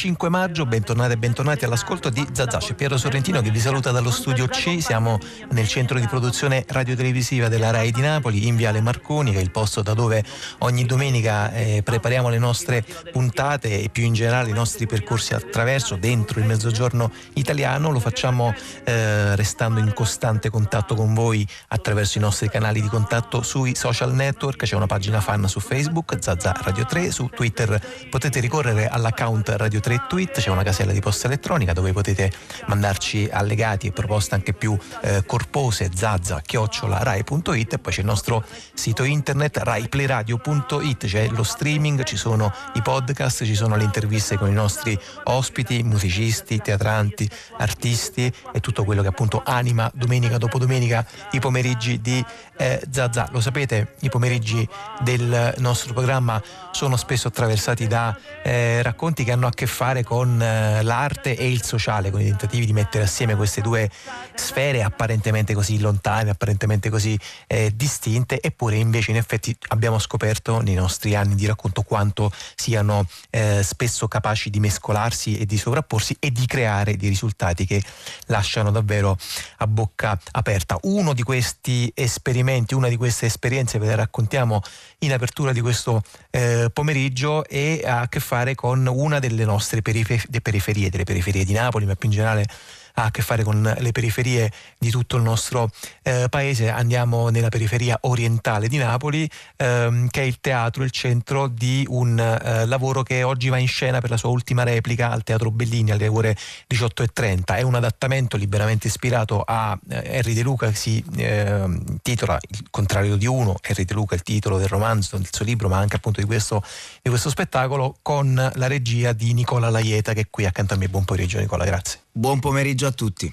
5 maggio, bentornati e bentornati all'ascolto di Zazà. C'è Piero Sorrentino che vi saluta dallo studio C. Siamo nel centro di produzione radiotelevisiva della RAI di Napoli, in Viale Marconi, che è il posto da dove ogni domenica eh, prepariamo le nostre puntate e più in generale i nostri percorsi attraverso, dentro il mezzogiorno italiano. Lo facciamo eh, restando in costante contatto con voi attraverso i nostri canali di contatto sui social network. C'è una pagina fan su Facebook, Zazà Radio 3, su Twitter potete ricorrere all'account Radio 3 Tweet, c'è una casella di posta elettronica dove potete mandarci allegati e proposte anche più eh, corpose, zazza, chiocciola, rai.it e poi c'è il nostro sito internet raiplayradio.it, c'è lo streaming, ci sono i podcast, ci sono le interviste con i nostri ospiti, musicisti, teatranti, artisti e tutto quello che appunto anima domenica dopo domenica i pomeriggi di eh, Zazà. Lo sapete, i pomeriggi del nostro programma sono spesso attraversati da eh, racconti che hanno a che fare con eh, l'arte e il sociale, con i tentativi di mettere assieme queste due sfere apparentemente così lontane, apparentemente così eh, distinte, eppure invece in effetti abbiamo scoperto nei nostri anni di racconto quanto siano eh, spesso capaci di mescolarsi e di sovrapporsi e di creare dei risultati che lasciano davvero a bocca aperta. Uno di questi esperimenti, una di queste esperienze ve le raccontiamo in apertura di questo eh, pomeriggio e ha a che fare con una delle nostre perifer- periferie, delle periferie di Napoli, ma più in generale ha a che fare con le periferie di tutto il nostro eh, paese. Andiamo nella periferia orientale di Napoli, ehm, che è il teatro, il centro di un eh, lavoro che oggi va in scena per la sua ultima replica al Teatro Bellini alle ore 18.30. È un adattamento liberamente ispirato a eh, Henry De Luca, si ehm, titola Il contrario di uno. Henry De Luca è il titolo del romanzo, del suo libro, ma anche appunto di questo, di questo spettacolo, con la regia di Nicola Laieta, che è qui accanto a me. Buon pomeriggio, Nicola, grazie. Buon pomeriggio a tutti.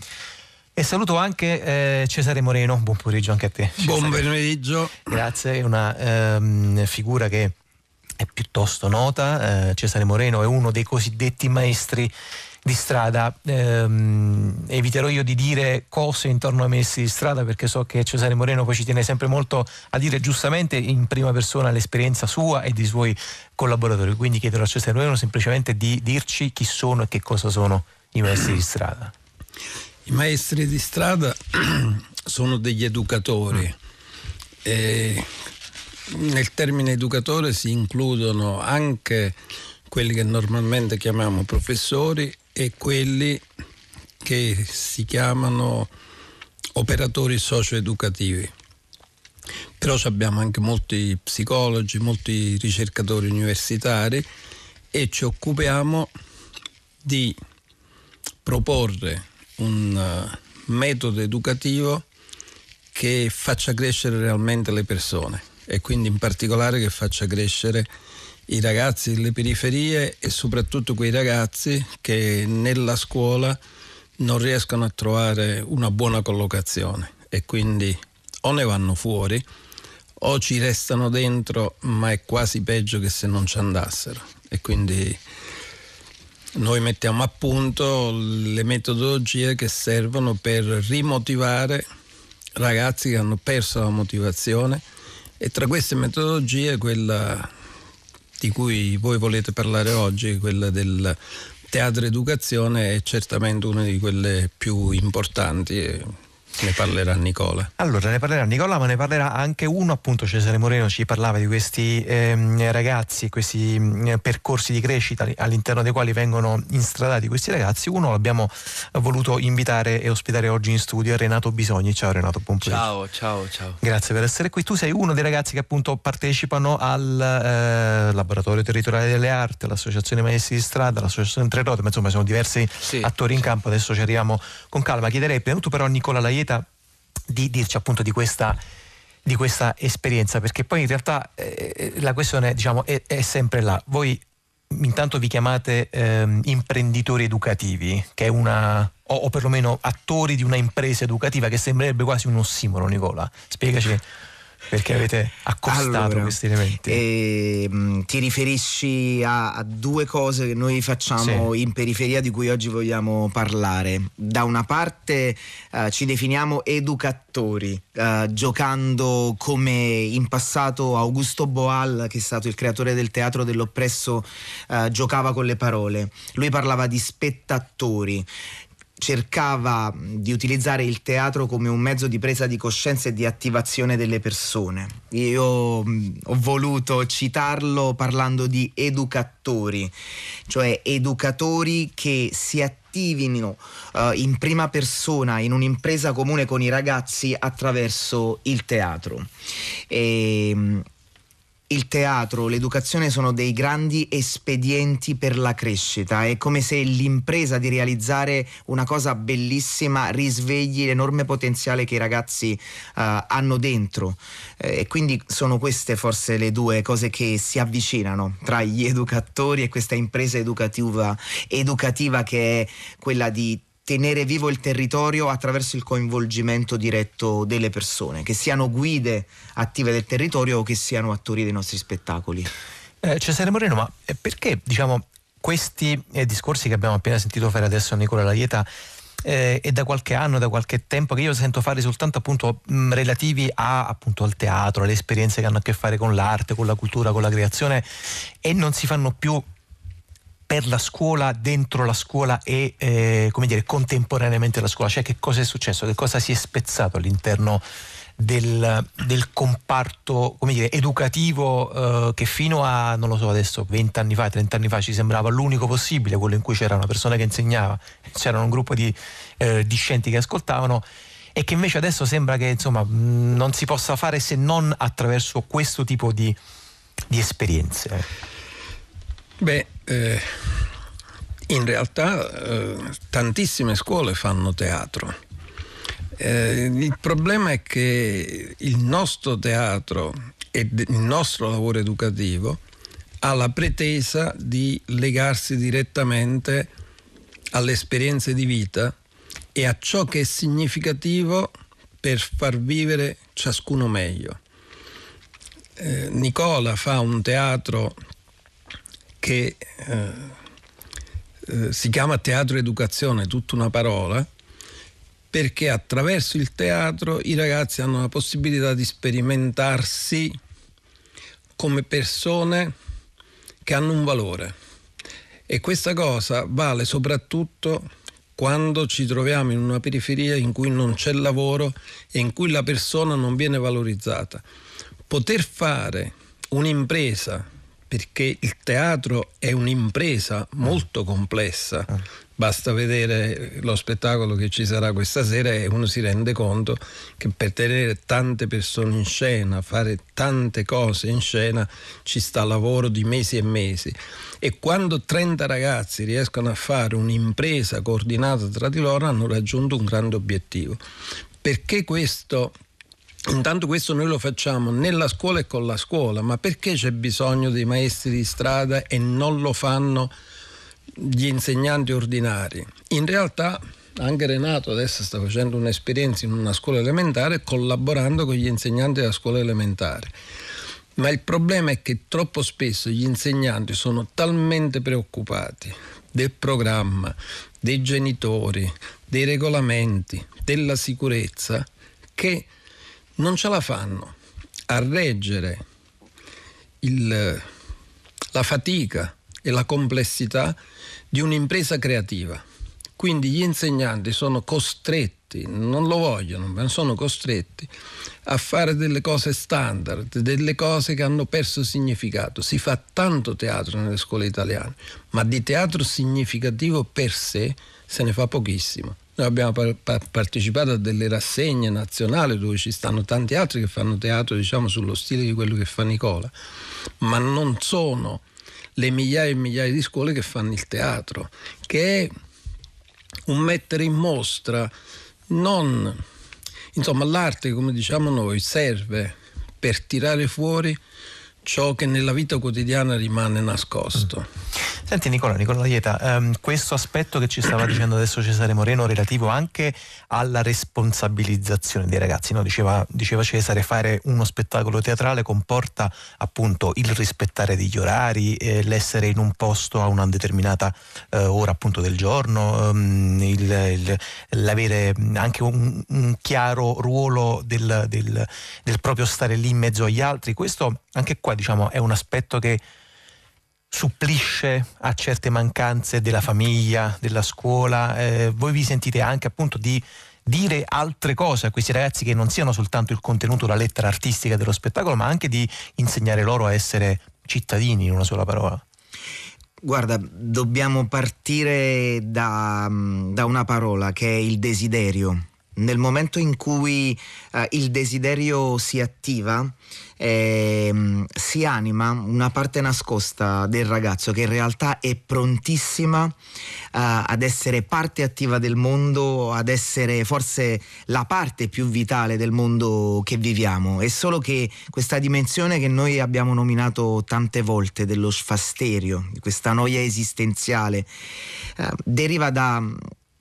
E saluto anche eh, Cesare Moreno, buon pomeriggio anche a te. Cesare. Buon pomeriggio. Grazie, è una ehm, figura che è piuttosto nota. Eh, Cesare Moreno è uno dei cosiddetti maestri di strada. Ehm, eviterò io di dire cose intorno ai maestri di strada perché so che Cesare Moreno poi ci tiene sempre molto a dire giustamente in prima persona l'esperienza sua e dei suoi collaboratori. Quindi chiederò a Cesare Moreno semplicemente di dirci chi sono e che cosa sono i maestri di strada? I maestri di strada sono degli educatori. E nel termine educatore si includono anche quelli che normalmente chiamiamo professori e quelli che si chiamano operatori socio-educativi. Però abbiamo anche molti psicologi, molti ricercatori universitari e ci occupiamo di proporre un uh, metodo educativo che faccia crescere realmente le persone e quindi in particolare che faccia crescere i ragazzi delle periferie e soprattutto quei ragazzi che nella scuola non riescono a trovare una buona collocazione e quindi o ne vanno fuori o ci restano dentro ma è quasi peggio che se non ci andassero. E quindi noi mettiamo a punto le metodologie che servono per rimotivare ragazzi che hanno perso la motivazione. E tra queste metodologie quella di cui voi volete parlare oggi, quella del teatro educazione, è certamente una di quelle più importanti ne parlerà Nicola. Allora, ne parlerà Nicola, ma ne parlerà anche uno, appunto Cesare Moreno ci parlava di questi ehm, ragazzi, questi eh, percorsi di crescita all'interno dei quali vengono instradati questi ragazzi. Uno l'abbiamo voluto invitare e ospitare oggi in studio, è Renato Bisogni. Ciao Renato, buon pomeriggio. Ciao, ciao, ciao. Grazie per essere qui. Tu sei uno dei ragazzi che appunto partecipano al eh, Laboratorio Territoriale delle Arti, all'Associazione Maestri di Strada, all'Associazione Tre Rote, ma insomma sono diversi sì, attori in campo, adesso ci arriviamo con calma. Chiederei prima di tutto però a Nicola Laieta di dirci appunto di questa, di questa esperienza, perché poi in realtà eh, la questione diciamo, è, è, sempre là. Voi intanto vi chiamate eh, imprenditori educativi, che è una, o, o, perlomeno attori di una impresa educativa, che sembrerebbe quasi un ossimoro, Nicola. Spiegaci. Perché avete accostato allora, questi elementi? Eh, ti riferisci a, a, due cose che noi facciamo sì. in periferia di cui oggi vogliamo parlare. Da una parte eh, ci definiamo educatori, eh, giocando come in passato Augusto Boal, che è stato il creatore del teatro dell'oppresso, eh, giocava con le parole. Lui parlava di spettatori cercava di utilizzare il teatro come un mezzo di presa di coscienza e di attivazione delle persone. Io ho voluto citarlo parlando di educatori, cioè educatori che si attivino uh, in prima persona in un'impresa comune con i ragazzi attraverso il teatro. E, il teatro, l'educazione sono dei grandi espedienti per la crescita. È come se l'impresa di realizzare una cosa bellissima risvegli l'enorme potenziale che i ragazzi uh, hanno dentro. Eh, e quindi sono queste forse le due cose che si avvicinano tra gli educatori e questa impresa educativa, educativa che è quella di tenere vivo il territorio attraverso il coinvolgimento diretto delle persone, che siano guide attive del territorio o che siano attori dei nostri spettacoli. Eh, Cesare Moreno, ma eh, perché diciamo, questi eh, discorsi che abbiamo appena sentito fare adesso a Nicola Laieta eh, è da qualche anno, da qualche tempo che io sento fare soltanto appunto mh, relativi a, appunto, al teatro, alle esperienze che hanno a che fare con l'arte, con la cultura, con la creazione e non si fanno più per la scuola, dentro la scuola e eh, come dire, contemporaneamente la scuola? Cioè che cosa è successo? Che cosa si è spezzato all'interno del, del comparto dire, educativo eh, che fino a, non lo so adesso, 20 anni fa, 30 anni fa ci sembrava l'unico possibile, quello in cui c'era una persona che insegnava, c'era un gruppo di eh, discenti che ascoltavano e che invece adesso sembra che insomma non si possa fare se non attraverso questo tipo di, di esperienze. Beh, eh, in realtà eh, tantissime scuole fanno teatro. Eh, il problema è che il nostro teatro e il nostro lavoro educativo ha la pretesa di legarsi direttamente alle esperienze di vita e a ciò che è significativo per far vivere ciascuno meglio. Eh, Nicola fa un teatro che eh, eh, si chiama teatro educazione, tutta una parola, perché attraverso il teatro i ragazzi hanno la possibilità di sperimentarsi come persone che hanno un valore. E questa cosa vale soprattutto quando ci troviamo in una periferia in cui non c'è lavoro e in cui la persona non viene valorizzata. Poter fare un'impresa perché il teatro è un'impresa molto complessa. Ah. Basta vedere lo spettacolo che ci sarà questa sera e uno si rende conto che per tenere tante persone in scena, fare tante cose in scena, ci sta lavoro di mesi e mesi. E quando 30 ragazzi riescono a fare un'impresa coordinata tra di loro hanno raggiunto un grande obiettivo. Perché questo Intanto questo noi lo facciamo nella scuola e con la scuola, ma perché c'è bisogno dei maestri di strada e non lo fanno gli insegnanti ordinari? In realtà anche Renato adesso sta facendo un'esperienza in una scuola elementare collaborando con gli insegnanti della scuola elementare. Ma il problema è che troppo spesso gli insegnanti sono talmente preoccupati del programma, dei genitori, dei regolamenti, della sicurezza, che non ce la fanno a reggere il, la fatica e la complessità di un'impresa creativa. Quindi gli insegnanti sono costretti, non lo vogliono, ma sono costretti a fare delle cose standard, delle cose che hanno perso significato. Si fa tanto teatro nelle scuole italiane, ma di teatro significativo per sé se ne fa pochissimo. Noi abbiamo partecipato a delle rassegne nazionali dove ci stanno tanti altri che fanno teatro diciamo sullo stile di quello che fa Nicola, ma non sono le migliaia e migliaia di scuole che fanno il teatro, che è un mettere in mostra non insomma l'arte come diciamo noi serve per tirare fuori ciò che nella vita quotidiana rimane nascosto. Senti Nicola, Nicola Ieta, um, questo aspetto che ci stava dicendo adesso Cesare Moreno relativo anche alla responsabilizzazione dei ragazzi, no? diceva, diceva, Cesare, fare uno spettacolo teatrale comporta appunto il rispettare degli orari, eh, l'essere in un posto a una determinata eh, ora appunto del giorno, um, il, il, l'avere anche un, un chiaro ruolo del, del, del proprio stare lì in mezzo agli altri, questo anche qua diciamo è un aspetto che supplisce a certe mancanze della famiglia, della scuola, eh, voi vi sentite anche appunto di dire altre cose a questi ragazzi che non siano soltanto il contenuto, la lettera artistica dello spettacolo, ma anche di insegnare loro a essere cittadini in una sola parola? Guarda, dobbiamo partire da, da una parola che è il desiderio nel momento in cui eh, il desiderio si attiva, eh, si anima una parte nascosta del ragazzo che in realtà è prontissima eh, ad essere parte attiva del mondo, ad essere forse la parte più vitale del mondo che viviamo. È solo che questa dimensione che noi abbiamo nominato tante volte dello sfasterio, questa noia esistenziale, eh, deriva da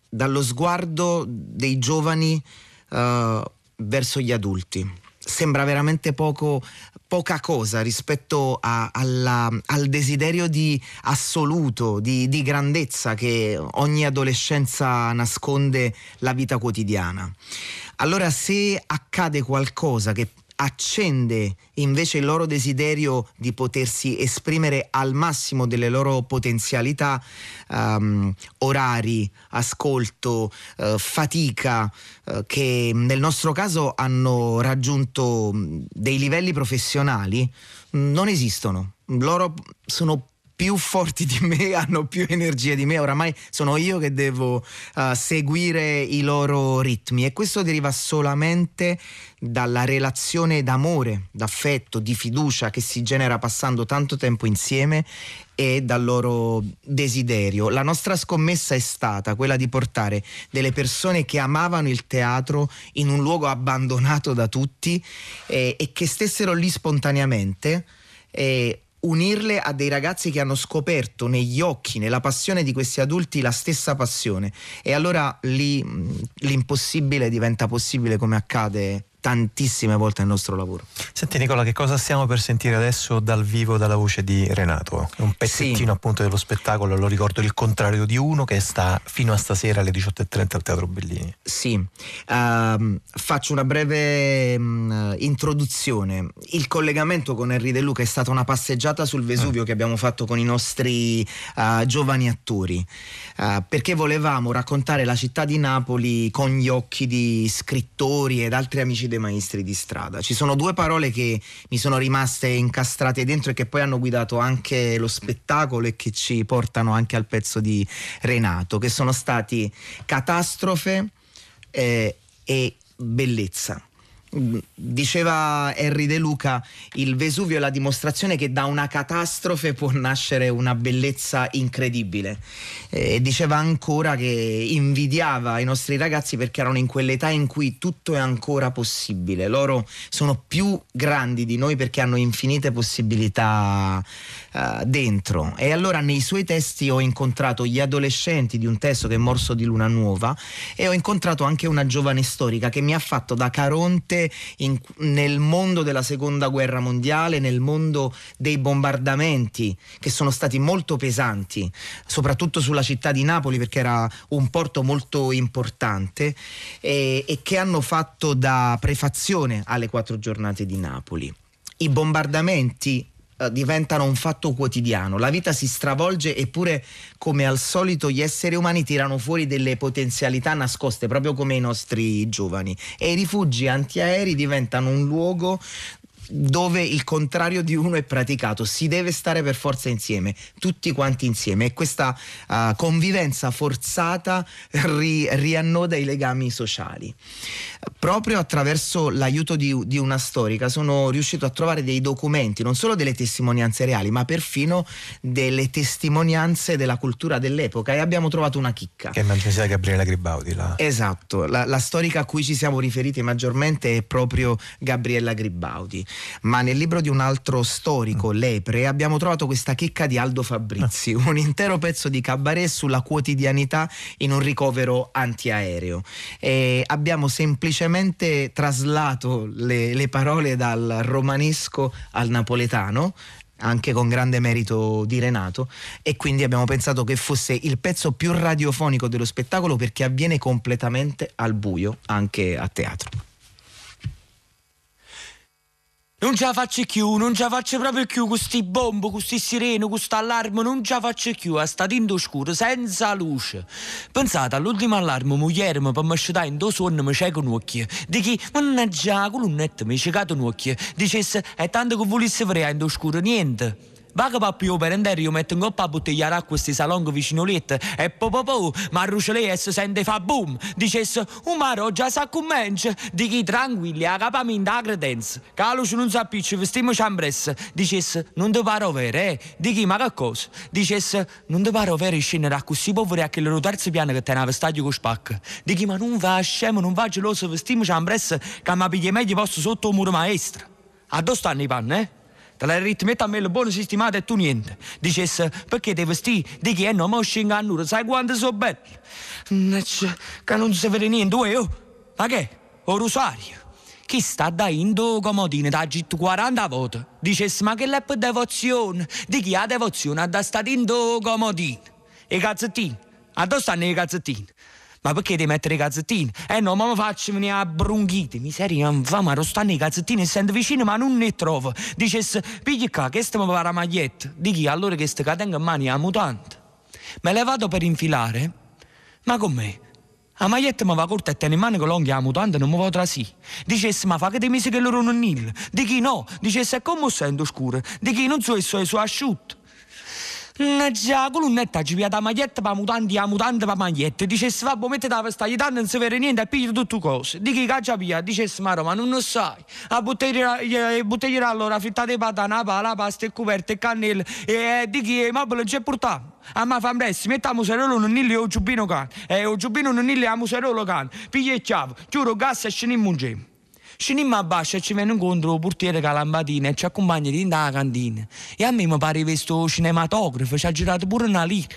dallo sguardo dei giovani uh, verso gli adulti. Sembra veramente poco, poca cosa rispetto a, alla, al desiderio di assoluto, di, di grandezza che ogni adolescenza nasconde la vita quotidiana. Allora se accade qualcosa che accende invece il loro desiderio di potersi esprimere al massimo delle loro potenzialità, um, orari, ascolto, uh, fatica, uh, che nel nostro caso hanno raggiunto dei livelli professionali, non esistono. Loro sono più forti di me, hanno più energia di me, oramai sono io che devo uh, seguire i loro ritmi e questo deriva solamente dalla relazione d'amore, d'affetto, di fiducia che si genera passando tanto tempo insieme e dal loro desiderio. La nostra scommessa è stata quella di portare delle persone che amavano il teatro in un luogo abbandonato da tutti eh, e che stessero lì spontaneamente. Eh, unirle a dei ragazzi che hanno scoperto negli occhi, nella passione di questi adulti la stessa passione. E allora lì l'impossibile diventa possibile come accade tantissime volte nel nostro lavoro. Senti Nicola, che cosa stiamo per sentire adesso dal vivo dalla voce di Renato? Un pezzettino sì. appunto dello spettacolo, lo ricordo il contrario di uno che sta fino a stasera alle 18.30 al Teatro Bellini. Sì, uh, faccio una breve um, introduzione. Il collegamento con Henry De Luca è stata una passeggiata sul Vesuvio mm. che abbiamo fatto con i nostri uh, giovani attori, uh, perché volevamo raccontare la città di Napoli con gli occhi di scrittori ed altri amici dei maestri di strada. Ci sono due parole che mi sono rimaste incastrate dentro e che poi hanno guidato anche lo spettacolo e che ci portano anche al pezzo di Renato, che sono stati catastrofe eh, e bellezza. Diceva Henry De Luca, il Vesuvio è la dimostrazione che da una catastrofe può nascere una bellezza incredibile. E diceva ancora che invidiava i nostri ragazzi perché erano in quell'età in cui tutto è ancora possibile. Loro sono più grandi di noi perché hanno infinite possibilità uh, dentro. E allora nei suoi testi ho incontrato gli adolescenti di un testo che è Morso di Luna Nuova e ho incontrato anche una giovane storica che mi ha fatto da Caronte in, nel mondo della seconda guerra mondiale, nel mondo dei bombardamenti che sono stati molto pesanti, soprattutto sulla città di Napoli perché era un porto molto importante e, e che hanno fatto da prefazione alle quattro giornate di Napoli. I bombardamenti diventano un fatto quotidiano, la vita si stravolge eppure come al solito gli esseri umani tirano fuori delle potenzialità nascoste proprio come i nostri giovani. E i rifugi antiaerei diventano un luogo dove il contrario di uno è praticato, si deve stare per forza insieme, tutti quanti insieme e questa uh, convivenza forzata ri- riannoda i legami sociali. Proprio attraverso l'aiuto di, di, una storica sono riuscito a trovare dei documenti, non solo delle testimonianze reali, ma perfino delle testimonianze della cultura dell'epoca e abbiamo trovato una chicca. Che immagino sia Gabriella Gribaudi. La... Esatto, la, la storica a cui ci siamo riferiti maggiormente è proprio Gabriella Gribaudi ma nel libro di un altro storico, mm. Lepre, abbiamo trovato questa chicca di Aldo Fabrizi, ah. un intero pezzo di cabaret sulla quotidianità in un ricovero antiaereo. E abbiamo semplicemente traslato le, le parole dal romanesco al napoletano anche con grande merito di Renato e quindi abbiamo pensato che fosse il pezzo più radiofonico dello spettacolo perché avviene completamente al buio anche a teatro. Non ce la faccio più, non ce la faccio proprio più con sti bombe, con sti sirene, con sta allarme, non ce la faccio più, a sta tinto scuro, senza luce. Pensate, all'ultimo allarme, moglie mi per scitare in due sonno mi cieco un occhio. Di chi, mannaggia, la colonnetta mi ciecato un occhio. Dicesse, è tanto che volesse vedere in scuro, niente. Va che papio per andare io metto in coppa a bottiglia d'acqua questi salong vicino letto. E po po po ma ruscelè e si sente fa boom. Dicesse un maro già sa commence di chi tranquilli a capamento la credenza. Che la luce non sa più ci vestiamo ciambresse dicesse non ti pare vero eh. Di chi ma che cosa? Dicesse non ti pare vero scendere così poveri a quello terzo piano che teneva stadio con spacca. Di chi ma non va scemo non va geloso vestiamo ciambresse che mi piglia meglio posto sotto il muro maestro. Addosso stanno i panni eh te ritmetta a me le buone sistemate e tu niente. Dicesse, perché devi vestire di chi è non mo scinga a nulla, sai quanto sono belli? Che non si vede niente, uè, oh. Ma che? O Rosario? Chi sta da indo comodino da gitto 40 volte? Dicesse, ma che leppe devozione? Di chi ha devozione ha da stare indo comodino? E cazzettini? A dove stanno i cazzettini? Ma perché devi mettere i cazzettini? Eh no, ma mi faccio venire a bronchite. Miseria, non fa, ma stanno i cazzettini e sento vicino, ma non ne trovo. Dicesse, pigli qua, che stiamo per la maglietta. Di chi? Allora che sta cadendo in mani a mutante. Me le vado per infilare? Ma con me? La maglietta mi va corta e tiene in mano con l'onghia la mutante non mi va tra sì. Dicesse, ma fa che ti mise che loro non nil. Di chi no? Dicesse, come sento scuro? Di chi non so, so, so asciutto. Già, la colonnetta ci via da maglietta per mutanti, a mutante per maglietta. Dicesse, vabbè, mettete la vestaglia, tanto non si vede niente, e pigli tutte cose. Di chi caccia via? Dicesse, ma Roma, non lo sai. A bottiglia allora, frittate patana, la pasta e coperte e cannelle. E di chi, ma non c'è portato. A ma fa presto, mettiamo muserolo non nilli o giubbino can. E o giubbino non nilli a muserolo can. Piglia e chiave, chiuro gas e scendiamo un gemo. Scendiamo a basso e ci viene incontro il portiere Calambatina e ci accompagna dentro la cantina. E a me mi pare questo cinematografo, ci ha girato pure una lira.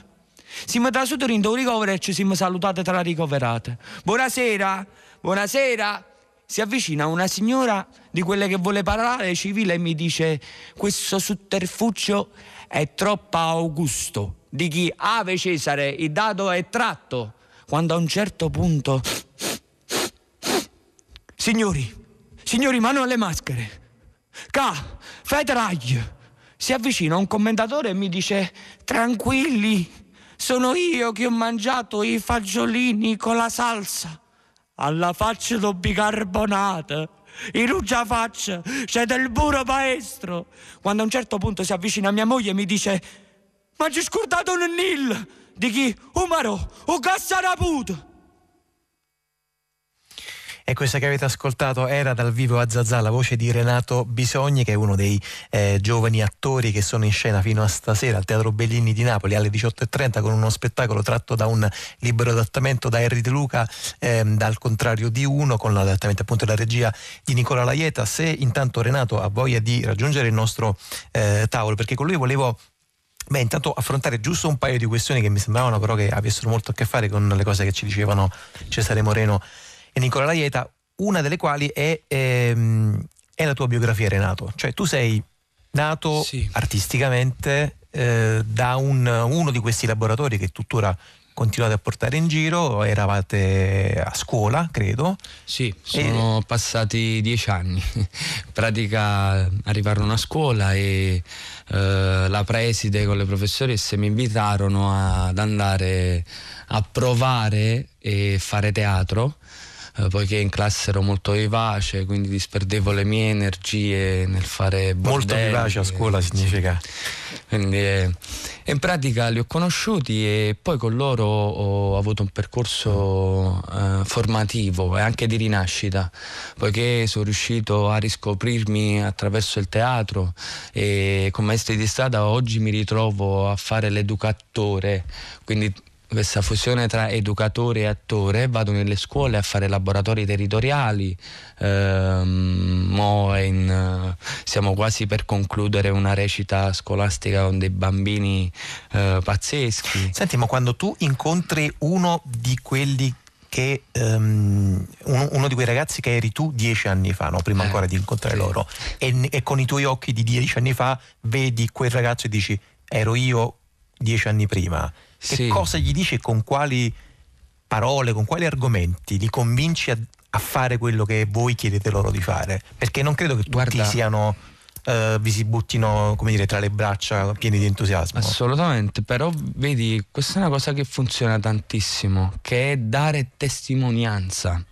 Siamo trasferiti in ricovero e ci siamo salutati tra ricoverate. Buonasera, buonasera. Si avvicina una signora di quelle che vuole parlare civile e mi dice questo sotterfugio è troppo augusto. Di chi Ave Cesare, il dato è tratto. Quando a un certo punto... Signori, Signori, mano alle maschere. Ca, Federaglia. Si avvicina un commentatore e mi dice: Tranquilli, sono io che ho mangiato i fagiolini con la salsa. Alla faccia do bicarbonata. In rugia faccia c'è del burro maestro. Quando a un certo punto si avvicina mia moglie e mi dice: Ma ci scordato un nil? Di chi? Umaro, o Cassaraputo. E questa che avete ascoltato era dal vivo a Zazà la voce di Renato Bisogni, che è uno dei eh, giovani attori che sono in scena fino a stasera al Teatro Bellini di Napoli alle 18.30 con uno spettacolo tratto da un libero adattamento da Henry De Luca, eh, dal contrario di uno, con l'adattamento appunto della regia di Nicola Laieta. Se intanto Renato ha voglia di raggiungere il nostro eh, tavolo, perché con lui volevo Beh, intanto affrontare giusto un paio di questioni che mi sembravano però che avessero molto a che fare con le cose che ci dicevano Cesare Moreno e Nicola Laieta, una delle quali è, ehm, è, la tua biografia Renato, cioè tu sei nato sì. artisticamente eh, da un, uno di questi laboratori che tuttora continuate a portare in giro, eravate a scuola, credo. Sì, sono e... passati dieci anni. In pratica arrivarono a scuola e eh, la preside con le professoresse mi invitarono ad andare a provare e fare teatro eh, poiché in classe ero molto vivace, quindi disperdevo le mie energie nel fare bordelli. Molto vivace a scuola significa? Quindi eh, in pratica li ho conosciuti e poi con loro ho avuto un percorso eh, formativo e anche di rinascita, poiché sono riuscito a riscoprirmi attraverso il teatro e con maestri di strada oggi mi ritrovo a fare l'educatore, quindi questa fusione tra educatore e attore, vado nelle scuole a fare laboratori territoriali, ehm, in, siamo quasi per concludere una recita scolastica con dei bambini eh, pazzeschi. Senti, ma quando tu incontri uno di quelli che um, uno, uno, di quei ragazzi che eri tu dieci anni fa, no? prima eh, ancora di incontrare sì. loro, e, e, con i tuoi occhi di dieci anni fa vedi quel ragazzo e dici ero io dieci anni prima. Che sì. cosa gli dici e con quali parole, con quali argomenti li convinci a, a, fare quello che voi chiedete loro di fare? Perché non credo che tutti Guarda, siano Uh, vi si buttino come dire, tra le braccia pieni di entusiasmo. Assolutamente, però vedi, questa è una cosa che funziona tantissimo, che è dare testimonianza.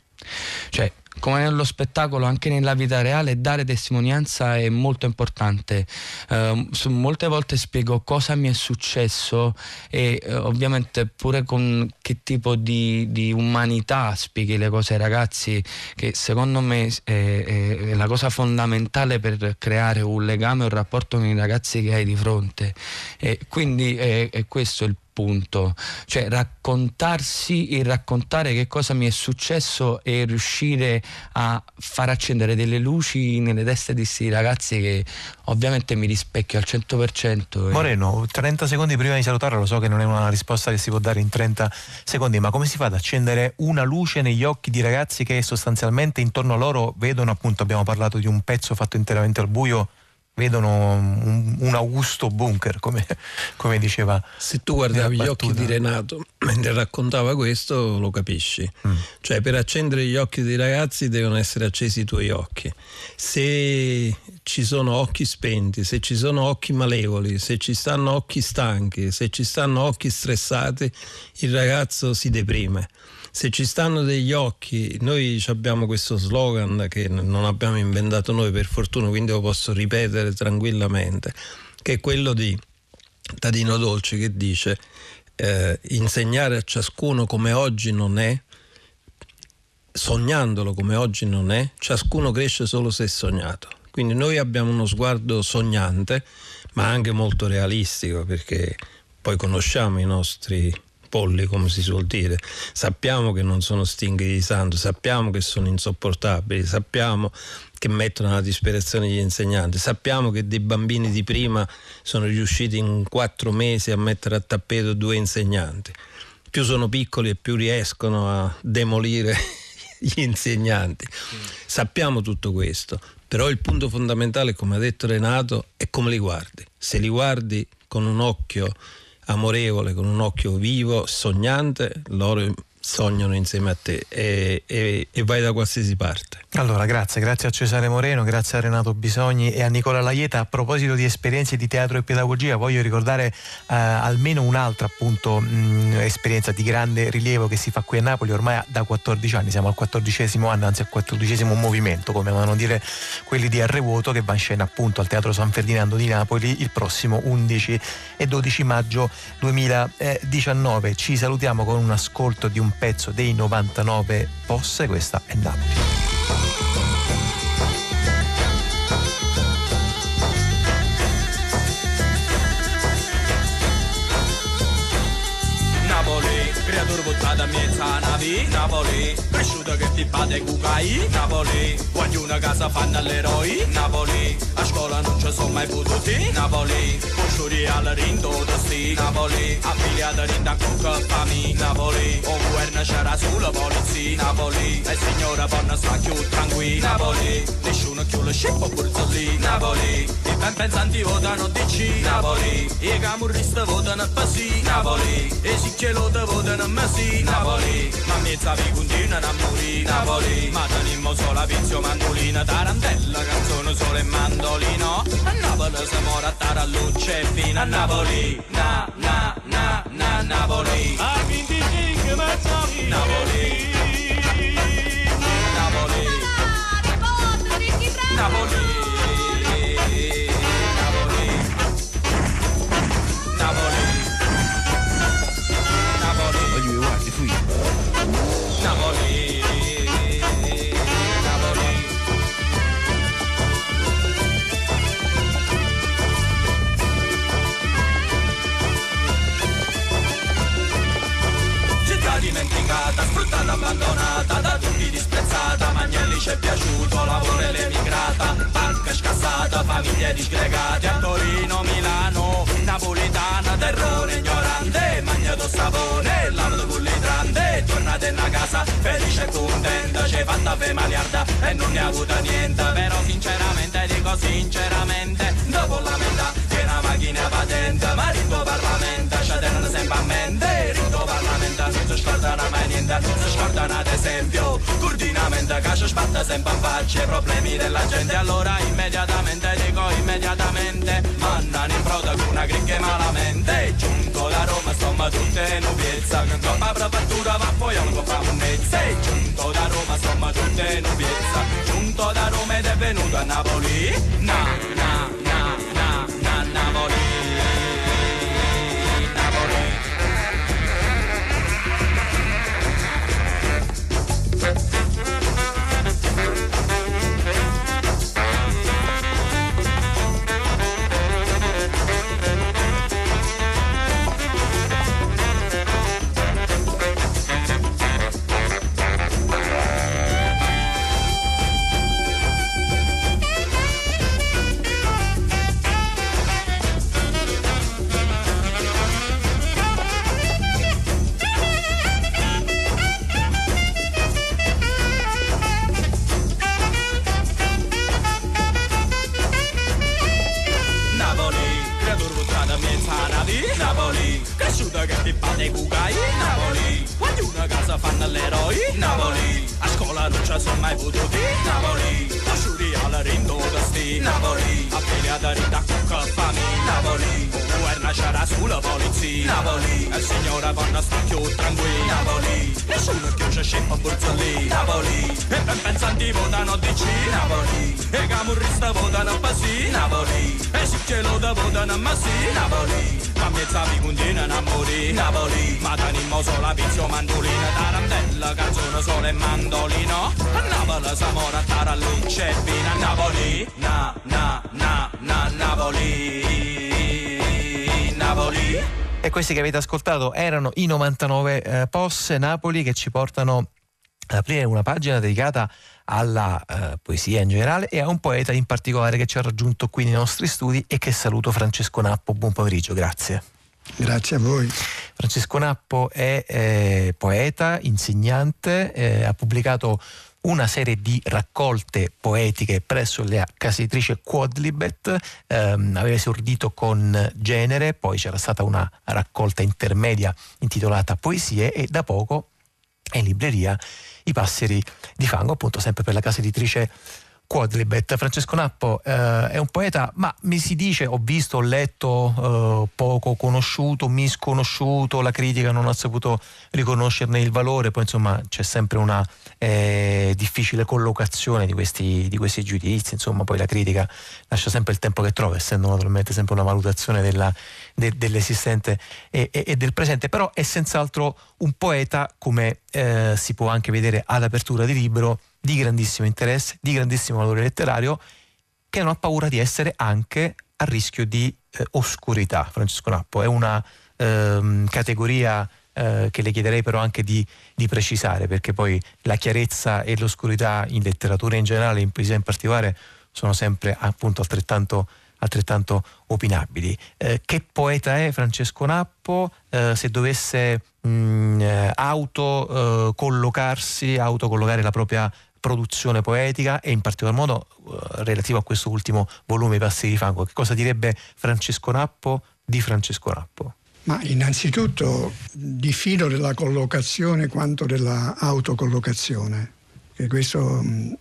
Cioè, come nello spettacolo, anche nella vita reale, dare testimonianza è molto importante. Uh, molte volte spiego cosa mi è successo e uh, ovviamente pure con che tipo di, di, umanità spieghi le cose ai ragazzi, che secondo me è, è, la cosa fondamentale per creare un legame, un rapporto con i ragazzi che hai di fronte. E quindi è, è questo il punto, cioè raccontarsi e raccontare che cosa mi è successo e riuscire a far accendere delle luci nelle teste di questi ragazzi che ovviamente mi rispecchio al 100%. E... Moreno, 30 secondi prima di salutare, lo so che non è una risposta che si può dare in 30 secondi, ma come si fa ad accendere una luce negli occhi di ragazzi che sostanzialmente intorno a loro vedono, appunto abbiamo parlato di un pezzo fatto interamente al buio, vedono un, un Augusto Bunker, come, come, diceva. Se tu guardavi gli occhi di Renato mentre raccontava questo, lo capisci. Mm. Cioè, per accendere gli occhi dei ragazzi devono essere accesi i tuoi occhi. Se ci sono occhi spenti, se ci sono occhi malevoli, se ci stanno occhi stanchi, se ci stanno occhi stressati, il ragazzo si deprime se ci stanno degli occhi, noi abbiamo questo slogan che non abbiamo inventato noi per fortuna, quindi lo posso ripetere tranquillamente, che è quello di Tadino Dolce che dice eh, insegnare a ciascuno come oggi non è, sognandolo come oggi non è, ciascuno cresce solo se sognato. Quindi noi abbiamo uno sguardo sognante, ma anche molto realistico, perché poi conosciamo i nostri polli, come si suol dire. Sappiamo che non sono stinghi di santo, sappiamo che sono insopportabili, sappiamo che mettono alla disperazione gli insegnanti, sappiamo che dei bambini di prima sono riusciti in quattro mesi a mettere a tappeto due insegnanti. Più sono piccoli e più riescono a demolire gli insegnanti. Sappiamo tutto questo, però il punto fondamentale, come ha detto Renato, è come li guardi. Se li guardi con un occhio amorevole, con un occhio vivo, sognante, loro sognano insieme a te e, e, e, vai da qualsiasi parte. Allora, grazie, grazie a Cesare Moreno, grazie a Renato Bisogni e a Nicola Laieta. A proposito di esperienze di teatro e pedagogia, voglio ricordare eh, almeno un'altra appunto mh, esperienza di grande rilievo che si fa qui a Napoli ormai da 14 anni, siamo al quattordicesimo anno, anzi al quattordicesimo movimento, come amano dire quelli di Arrevuoto, che va in scena appunto al Teatro San Ferdinando di Napoli il prossimo 11 e 12 maggio 2019. Ci salutiamo con un ascolto di un pezzo dei 99 Posse, questa è Napoli. Creatura buttata a mezza navi Napoli, cresciuta che ti bate cucai Napoli, quando una casa fanno all'eroi Napoli, a scuola non ci sono mai potuti Napoli, cosciuri al rindo sti Napoli, affiliata rinda con cappami Napoli, o governo c'era sulla polizia Napoli, e signora buona sta più tranquilla Napoli, più lo scippo lì Napoli, i ben pensanti votano DC Napoli, i camurristi votano PSI Napoli, e si ce lo votano sì Napoli. Ma mezza vi continuano a morire Napoli. Ma tenimmo solo vizio mandolina Tarantella, canzone solo e mandolino. A Napoli si muore a tara luce fino a Napoli. Na, na, na, na, Napoli. A 25 Napoli Napoli abbandonata da Magnelli ci è piaciuto, lavoro l'emigrata, banca scassata, famiglie disgregate, a Torino, Milano, napolitana, terrore ignorante, magnato savone, lavato cullitrante, tornate in casa, felice e contenta, c'è fatta fe maliarda e non ne ha avuta niente, però sinceramente dico sinceramente, dopo la metà, che una macchina patente, marito Parlamento, ci tenono sempre a mente, rito Parlamento, non si scordano mai niente, non si scordano ad esempio, coordinamento che ci spatta sempre a faccia, i problemi della gente, allora immediatamente, dico immediatamente, mannano in proda con una gricche malamente, giunto da Roma, insomma tutte in ubiezza, che troppa prefettura va poi a un po' monnezza, giunto da Roma, insomma tutte in ubiezza, giunto da Roma ed è venuto a Napoli, na na na Cresciuta che ti fate cucai Napoli, ognuno casa fanno l'eroi Napoli, a scuola non ci sono mai potuti Napoli, asciuri alla rindosti Napoli, affiliata rita sulla polizia. Napoli, e il signore vanno sta più tranquilli. Napoli, nessuno più c'è scempa borzolì Napoli, e ben pensanti votano DC Napoli, e camurrista votano Pasi. Napoli, e si ce lo da votano a Massi. Napoli, ma mezzavi continuano a morire Napoli, ma tanimmo sola pizzo mandolina Tarantella, canzone solo e mandolino. A Napoli Samora, Tarallucce e Pina Napoli, na na na na Napoli Napoli E questi che avete ascoltato erano i 99 eh, POS Napoli che ci portano ad aprire una pagina dedicata alla eh, poesia in generale e a un poeta in particolare che ci ha raggiunto qui nei nostri studi e che saluto Francesco Nappo. Buon pomeriggio, grazie. Grazie a voi. Francesco Nappo è eh, poeta, insegnante, eh, ha pubblicato una serie di raccolte poetiche presso la casa editrice Quadlibet, ehm, aveva esordito con Genere, poi c'era stata una raccolta intermedia intitolata Poesie e da poco è in libreria I Passeri di Fango, appunto sempre per la casa editrice Quadlibet. Francesco Nappo eh, è un poeta, ma mi si dice, ho visto, ho letto, eh, poco conosciuto, misconosciuto, la critica non ha saputo riconoscerne il valore, poi insomma c'è sempre una eh, difficile collocazione di questi, di questi giudizi, insomma poi la critica lascia sempre il tempo che trova, essendo naturalmente sempre una valutazione della, de, dell'esistente e, e, e, del presente, però è senz'altro un poeta, come eh, si può anche vedere ad apertura di libro, di grandissimo interesse, di grandissimo valore letterario, che non ha paura di essere anche a rischio di eh, oscurità. Francesco Nappo è una ehm, categoria eh, che le chiederei però anche di, di, precisare, perché poi la chiarezza e l'oscurità in letteratura in generale, in poesia in particolare, sono sempre appunto altrettanto altrettanto opinabili. Eh, che poeta è Francesco Nappo? Eh, se dovesse mh, auto eh, collocarsi, autocollocare la propria produzione poetica e in particolar modo eh, relativo a questo ultimo volume I Passi di Fango. Che cosa direbbe Francesco Nappo di Francesco Nappo? Ma innanzitutto diffido della collocazione quanto della autocollocazione, che questo mh,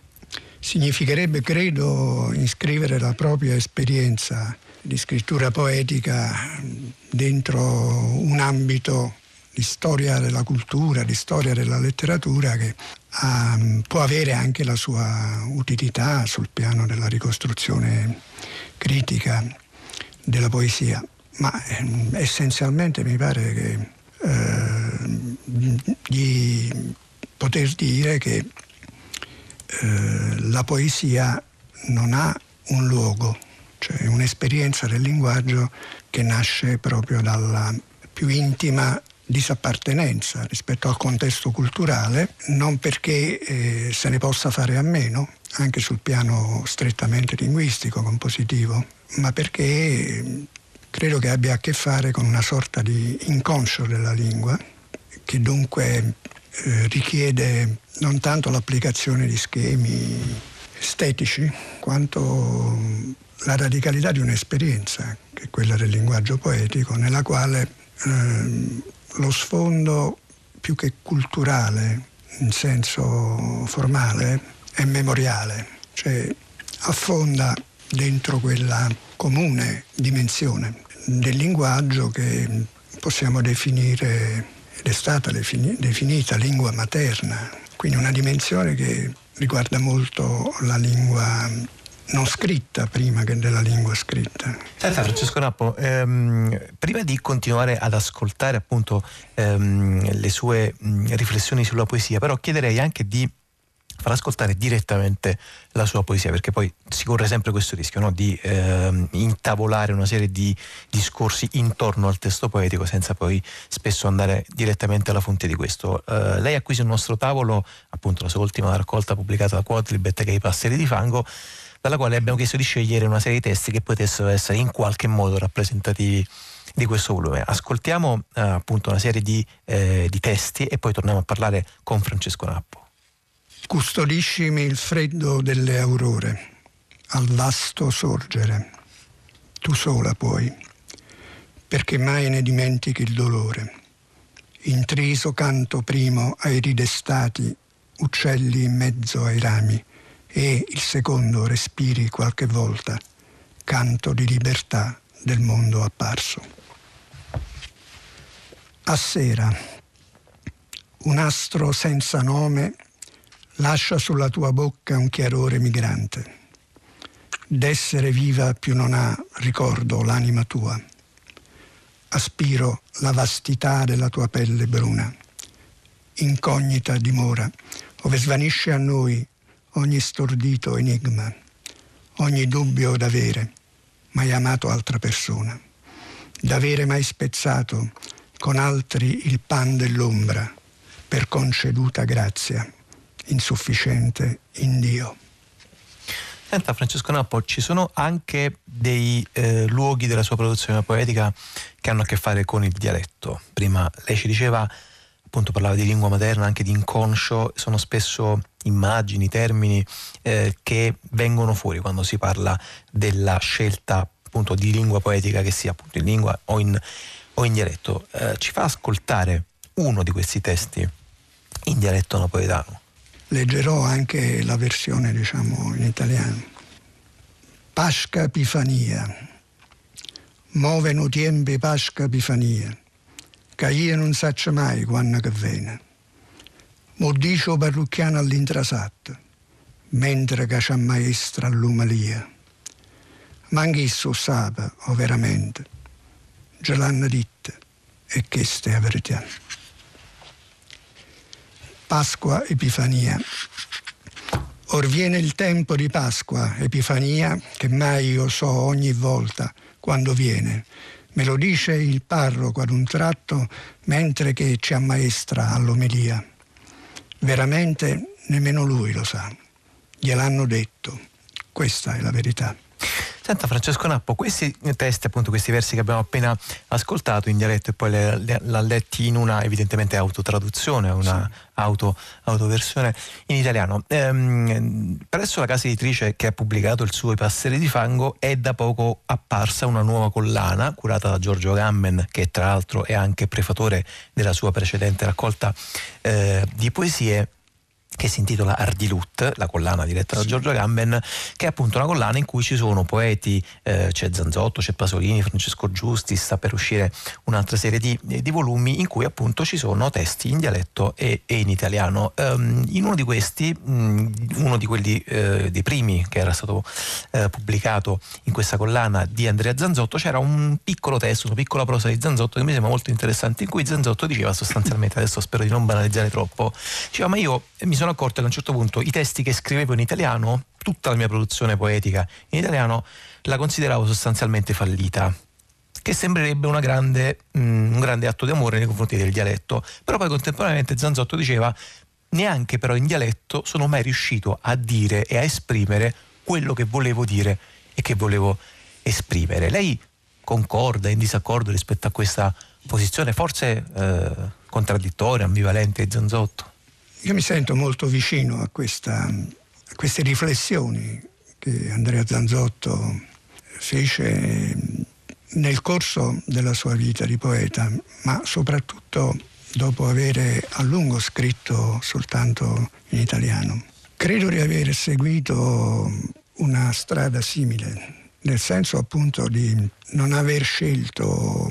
significherebbe, credo, iscrivere la propria esperienza di scrittura poetica dentro un ambito di storia della cultura, di storia della letteratura che um, può avere anche la sua utilità sul piano della ricostruzione critica della poesia. Ma eh, essenzialmente mi pare che, eh, di poter dire che eh, la poesia non ha un luogo, cioè un'esperienza del linguaggio che nasce proprio dalla più intima disappartenenza rispetto al contesto culturale, non perché eh, se ne possa fare a meno, anche sul piano strettamente linguistico, compositivo, ma perché credo che abbia a che fare con una sorta di inconscio della lingua, che dunque eh, richiede non tanto l'applicazione di schemi estetici, quanto la radicalità di un'esperienza, che è quella del linguaggio poetico, nella quale eh, lo sfondo più che culturale in senso formale è memoriale, cioè affonda dentro quella comune dimensione del linguaggio che possiamo definire, è stata definita lingua materna, quindi una dimensione che riguarda molto la lingua non scritta prima che della lingua scritta. Senta Francesco Nappo, ehm, prima di continuare ad ascoltare appunto ehm, le sue mh, riflessioni sulla poesia, però chiederei anche di far ascoltare direttamente la sua poesia, perché poi si corre sempre questo rischio no? di eh, intavolare una serie di discorsi intorno al testo poetico senza poi spesso andare direttamente alla fonte di questo. Eh, lei ha qui sul nostro tavolo appunto la sua ultima raccolta pubblicata da Quadlibet che è I passeri di fango, dalla quale abbiamo chiesto di scegliere una serie di testi che potessero essere in qualche modo rappresentativi di questo volume. Ascoltiamo eh, appunto una serie di, eh, di testi e poi torniamo a parlare con Francesco Nappo. Custodiscimi il freddo delle aurore, al vasto sorgere. Tu sola puoi, perché mai ne dimentichi il dolore. Intriso canto primo ai ridestati, uccelli in mezzo ai rami, e il secondo respiri qualche volta, canto di libertà del mondo apparso. A sera, un astro senza nome lascia sulla tua bocca un chiarore migrante. D'essere viva più non ha ricordo l'anima tua. Aspiro la vastità della tua pelle bruna. Incognita dimora, ove svanisce a noi ogni stordito enigma, ogni dubbio d'avere, mai amato altra persona, d'avere mai spezzato con altri il pan dell'ombra per conceduta grazia insufficiente in Dio. Senta Francesco Nappo, ci sono anche dei eh, luoghi della sua produzione poetica che hanno a che fare con il dialetto. Prima lei ci diceva, appunto parlava di lingua materna, anche di inconscio, sono spesso immagini, termini eh, che vengono fuori quando si parla della scelta appunto di lingua poetica che sia appunto in lingua o in, o in dialetto. Eh, ci fa ascoltare uno di questi testi in dialetto napoletano? Leggerò anche la versione diciamo in italiano. Pasca Epifania. Moveno tempi Pasca Epifania, che io non saccio mai quando che viene. Mo dice parrucchiano all'intrasatto, mentre che c'è maestra all'umalia. Ma anch'esso sape, o veramente, ce l'hanno detto, e questa è la verità. Pasqua Epifania. Or viene il tempo di Pasqua, Epifania, che mai io so ogni volta quando viene. Me lo dice il parroco ad un tratto mentre che ci ammaestra all'omelia. Veramente nemmeno lui lo sa. Gliel'hanno detto. Questa è la verità. Senta Francesco Nappo, questi testi, appunto questi versi che abbiamo appena ascoltato in dialetto e poi l'ha letti in una evidentemente autotraduzione, una sì. auto, autoversione in italiano. Ehm, presso la casa editrice che ha pubblicato il suo I passeri di fango è da poco apparsa una nuova collana curata da Giorgio Gammen, che tra l'altro è anche prefatore della sua precedente raccolta eh, di poesie che si intitola Ardilut, la collana diretta da Giorgio Gamben, che è appunto una collana in cui ci sono poeti, eh, c'è Zanzotto, c'è Pasolini, Francesco Giusti, sta per uscire un'altra serie di, di volumi in cui appunto ci sono testi in dialetto e, e in italiano. Um, in uno di questi, mh, uno di quelli eh, dei primi che era stato eh, pubblicato in questa collana di Andrea Zanzotto, c'era un piccolo testo, una piccola prosa di Zanzotto che mi sembra molto interessante, in cui Zanzotto diceva sostanzialmente, adesso spero di non banalizzare troppo, diceva ma io mi sono sono accorto che a un certo punto i testi che scrivevo in italiano, tutta la mia produzione poetica in italiano, la consideravo sostanzialmente fallita che sembrerebbe grande, mm, un grande atto di amore nei confronti del dialetto. Però poi contemporaneamente Zanzotto diceva neanche però in dialetto sono mai riuscito a dire e a esprimere quello che volevo dire e che volevo esprimere. Lei concorda, in disaccordo rispetto a questa posizione forse eh, contraddittoria, ambivalente di Zanzotto? Io mi sento molto vicino a, questa, a queste riflessioni che Andrea Zanzotto fece nel corso della sua vita di poeta, ma soprattutto dopo avere a lungo scritto soltanto in italiano. Credo di aver seguito una strada simile, nel senso appunto di non aver scelto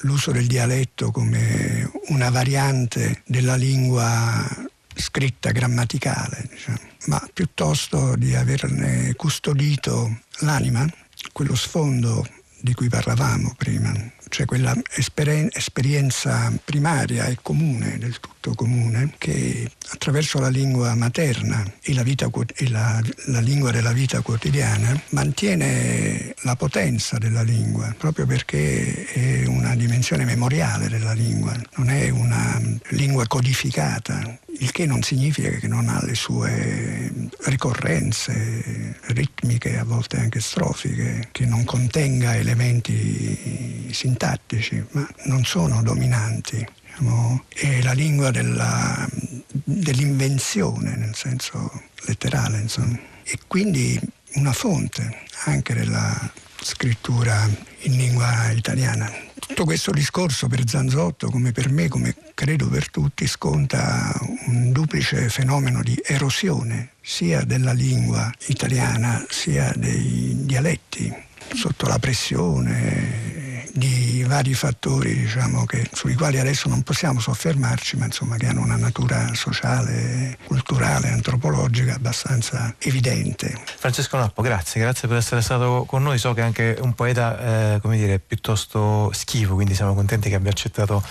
l'uso del dialetto come una variante della lingua scritta grammaticale, diciamo, ma piuttosto di averne custodito l'anima, quello sfondo di cui parlavamo prima, cioè quella esperienza primaria e comune, del tutto comune, che attraverso la lingua materna e, la, vita, e la, la lingua della vita quotidiana mantiene la potenza della lingua, proprio perché è una dimensione memoriale della lingua, non è una lingua codificata, il che non significa che non ha le sue ricorrenze ritmiche, a volte anche strofiche, che non contenga elementi sintattici, ma non sono dominanti. Diciamo, è la lingua della, dell'invenzione, nel senso letterale, insomma. E quindi una fonte anche della scrittura in lingua italiana. Tutto questo discorso per Zanzotto, come per me, come credo per tutti, sconta un duplice fenomeno di erosione sia della lingua italiana sia dei dialetti sotto la pressione di vari fattori diciamo, che, sui quali adesso non possiamo soffermarci, ma insomma, che hanno una natura sociale, culturale, antropologica abbastanza evidente. Francesco Nappo, grazie, grazie per essere stato con noi. So che è anche un poeta eh, come dire, piuttosto schivo, quindi siamo contenti che abbia accettato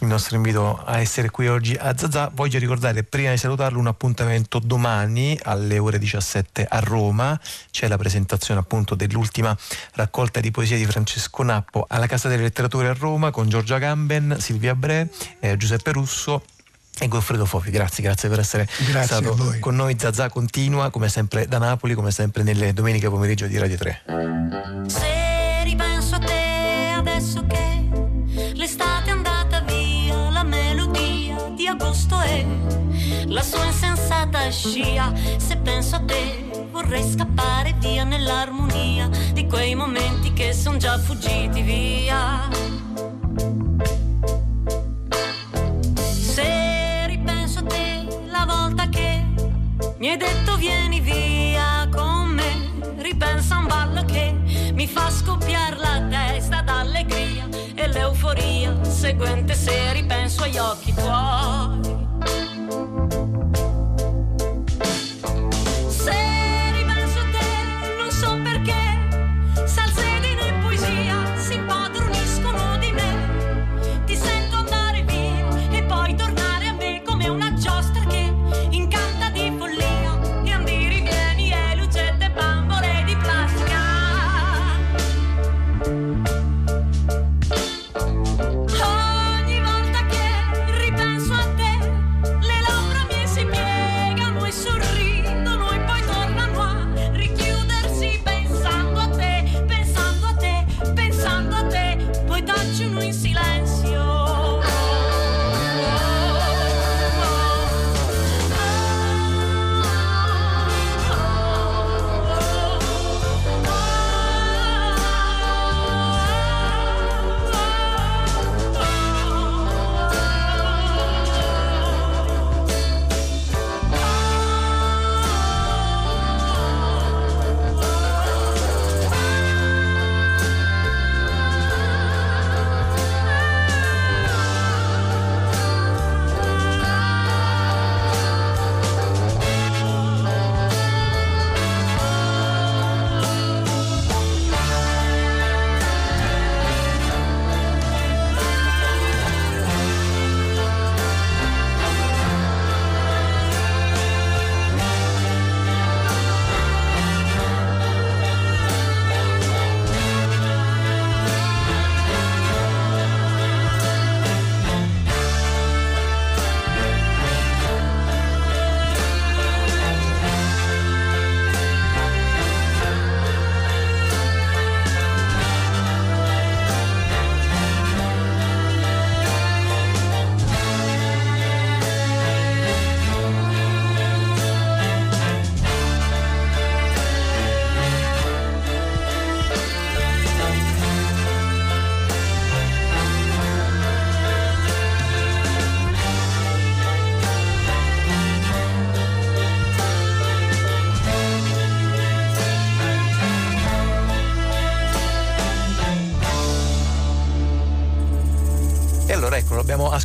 il nostro invito a essere qui oggi a Zazà. Voglio ricordare, prima di salutarlo, un appuntamento domani alle ore 17 a Roma. C'è la presentazione appunto dell'ultima raccolta di poesia di Francesco Nappo alla Casa delle Letterature a Roma con Giorgia Gamben, Silvia Bre, eh, Giuseppe Russo e Goffredo Fofi. Grazie, grazie per essere grazie stato con noi. Zazà continua come sempre da Napoli, come sempre nelle domeniche pomeriggio di Radio 3. Se ripenso a te adesso che l'estate è andata via, la melodia di agosto è la sua insensata scia. Se penso a te vorrei scappare via nell'armonia di quei momenti che sono già fuggiti via. Se ripenso a te la volta che mi hai detto vieni via con me, ripenso a un ballo che mi fa scoppiare la testa d'allegria e l'euforia seguente se ripenso agli occhi tuoi. Ogni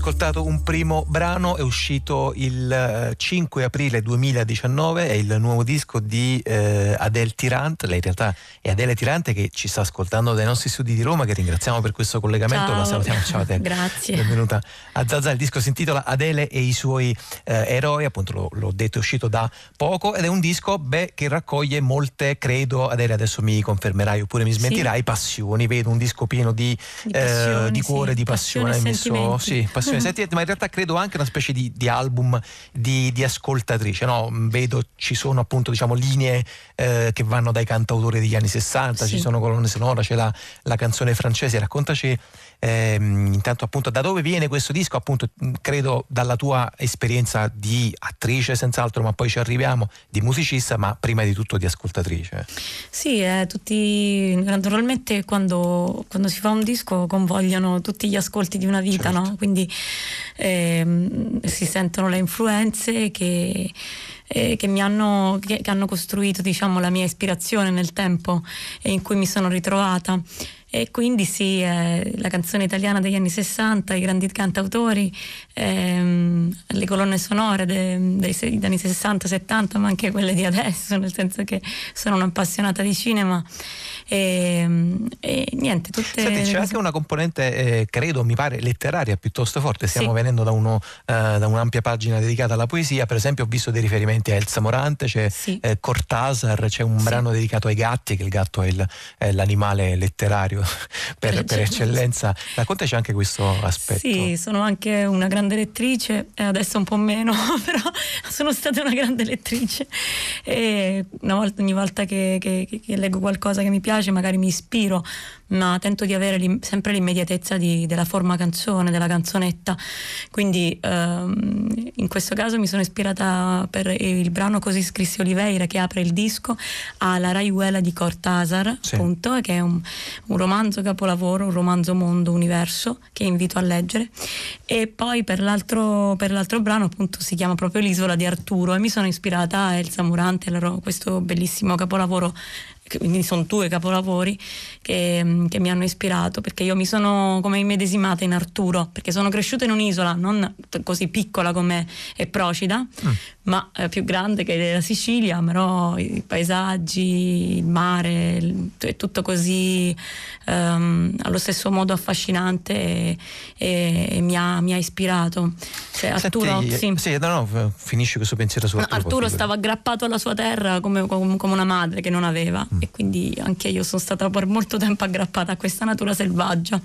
ascoltato un primo brano, è uscito il 5 eh, aprile 2019, è il nuovo disco di eh, Adele Tirante, lei in realtà è Adele Tirante che ci sta ascoltando dai nostri studi di Roma, che ringraziamo per questo collegamento, ciao. la salutiamo, ciao Adele. Grazie. Benvenuta a Zazà, il disco si intitola Adele e i suoi eh, eroi, appunto lo, l'ho detto è uscito da poco ed è un disco beh, che raccoglie molte, credo, Adele adesso mi confermerai oppure mi smentirai, sì. passioni, vedo un disco pieno di, di, passioni, eh, di cuore, sì. di passione, hai messo, sì, passione e sentimenti, ma in realtà credo anche una specie di, di album di, di ascoltatrice, no? vedo ci sono appunto diciamo linee eh, che vanno dai cantautori degli anni 60, Sì. ci sono colonne sonore, c'è la, la canzone francese, raccontaci ehm, intanto appunto da dove viene questo disco, appunto credo dalla tua esperienza di attrice senz'altro, ma poi ci arriviamo, di musicista, ma prima di tutto di ascoltatrice. Sì, eh, tutti naturalmente quando, quando si fa un disco convogliano tutti gli ascolti di una vita, Certo. no? quindi ehm, si sentono le influenze che, eh, che mi hanno, che, che hanno costruito diciamo, la mia ispirazione nel tempo e in cui mi sono ritrovata. E quindi sì, eh, la canzone italiana degli anni 60, i grandi cantautori, ehm, le colonne sonore de- degli anni 60-70, ma anche quelle di adesso, nel senso che sono un'appassionata di cinema. E, e niente, tutte Senti, c'è anche una componente, eh, credo, mi pare, letteraria piuttosto forte. Stiamo Sì. venendo da, uno, eh, da un'ampia pagina dedicata alla poesia. Per esempio, ho visto dei riferimenti a Elsa Morante, c'è Sì. eh, Cortázar, c'è un Sì. brano dedicato ai gatti, che il gatto è, il- è l'animale letterario per, per eccellenza. Raccontaci anche questo aspetto. Sì, sono anche una grande lettrice, e adesso un po' meno, però sono stata una grande lettrice. E volta, ogni volta che- che- che leggo qualcosa che mi piace, magari mi ispiro, ma tento di avere l'im- sempre l'immediatezza di- della forma canzone, della canzonetta. Quindi ehm, in questo caso mi sono ispirata per il brano Così scrissi Oliveira che apre il disco alla Raiuela di Cortázar, Sì. appunto, che è un, un romanzo capolavoro, un romanzo mondo universo che invito a leggere. E poi per l'altro, per l'altro brano appunto si chiama proprio L'isola di Arturo e mi sono ispirata a Elsa Murante, questo bellissimo capolavoro quindi sono due capolavori che, che mi hanno ispirato perché io mi sono come immedesimata in Arturo perché sono cresciuta in un'isola non così piccola come è Procida ma eh, più grande che la Sicilia però i paesaggi il mare è tutto così ehm, allo stesso modo affascinante e, e- e mi, ha, mi ha ispirato Cioè, Arturo Senti, sì. no, no, f- finisci questo pensiero su No, Arturo. Stava aggrappato alla sua terra come, come- come una madre che non aveva Mm. E quindi anche io sono stata per molto tempo aggrappata a questa natura selvaggia.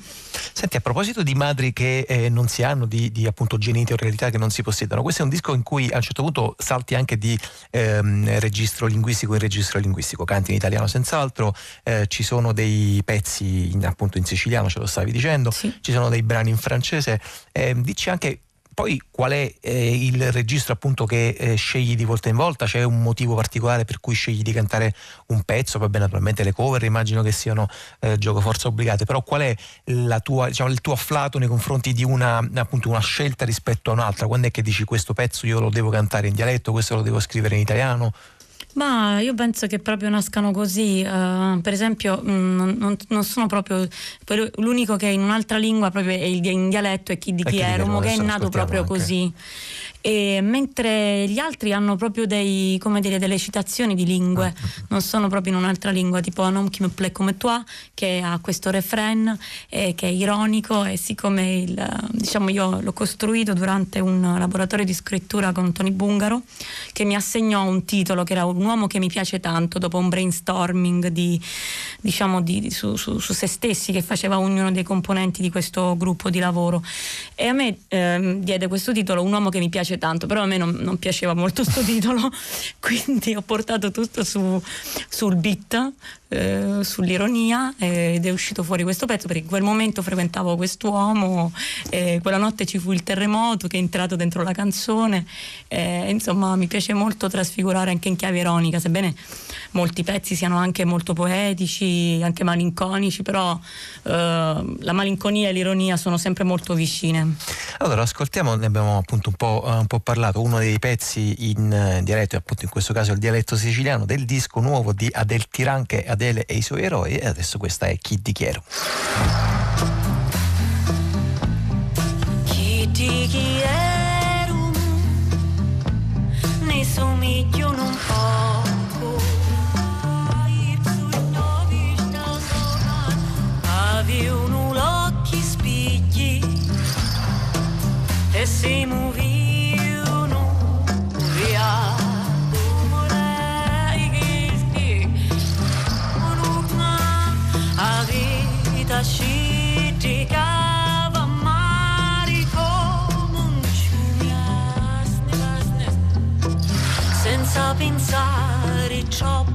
Senti, a proposito di madri che eh, non si hanno, di, di, appunto genitorialità che non si possiedono, questo è un disco in cui a un certo punto salti anche di ehm, registro linguistico in registro linguistico, canti in italiano senz'altro, eh, ci sono dei pezzi in, appunto in siciliano, ce lo stavi dicendo, Sì. ci sono dei brani in francese, ehm, dici anche poi qual è eh, il registro appunto che eh, scegli di volta in volta? C'è un motivo particolare per cui scegli di cantare un pezzo? Vabbè, naturalmente le cover immagino che siano eh, gioco forza obbligate, però qual è tua, diciamo, il tuo afflato nei confronti di una, appunto, una scelta rispetto a un'altra? Quando è che dici questo pezzo io lo devo cantare in dialetto, questo lo devo scrivere in italiano? Ma io penso che proprio nascano così, eh, per esempio mh, non, non- non sono proprio, l'unico che in un'altra lingua proprio è il in dialetto è Chi di È Chi Chieromo, Chieromo, che è nato proprio anche. così. E mentre gli altri hanno proprio dei, come dire, delle citazioni di lingue, non sono proprio in un'altra lingua, tipo homme qui me plaît come toi, che ha questo refrain eh, che è ironico e siccome il, diciamo io l'ho costruito durante un laboratorio di scrittura con Tony Bungaro, che mi assegnò un titolo che era Un uomo che mi piace tanto, dopo un brainstorming di, diciamo, di- su, su- su se stessi che faceva ognuno dei componenti di questo gruppo di lavoro. E a me ehm, diede questo titolo Un uomo che mi piace tanto, però a me non, non piaceva molto questo titolo, quindi ho portato tutto su- sul beat, eh, sull'ironia ed è uscito fuori questo pezzo perché in quel momento frequentavo quest'uomo, e quella notte ci fu il terremoto che è entrato dentro la canzone, e, insomma mi piace molto trasfigurare anche in chiave ironica, sebbene molti pezzi siano anche molto poetici, anche malinconici, però eh, la malinconia e l'ironia sono sempre molto vicine. Allora, ascoltiamo, ne abbiamo appunto un po', eh, un po' parlato, uno dei pezzi in eh, dialetto, appunto in questo caso il dialetto siciliano, del disco nuovo di Adel Tiran, che è Fedele e i suoi eroi e adesso questa è Chi di Chiero. Chi di Chiero ne somigliano un po'. Avevo un occhi spigli e si muovi senza pensare troppo.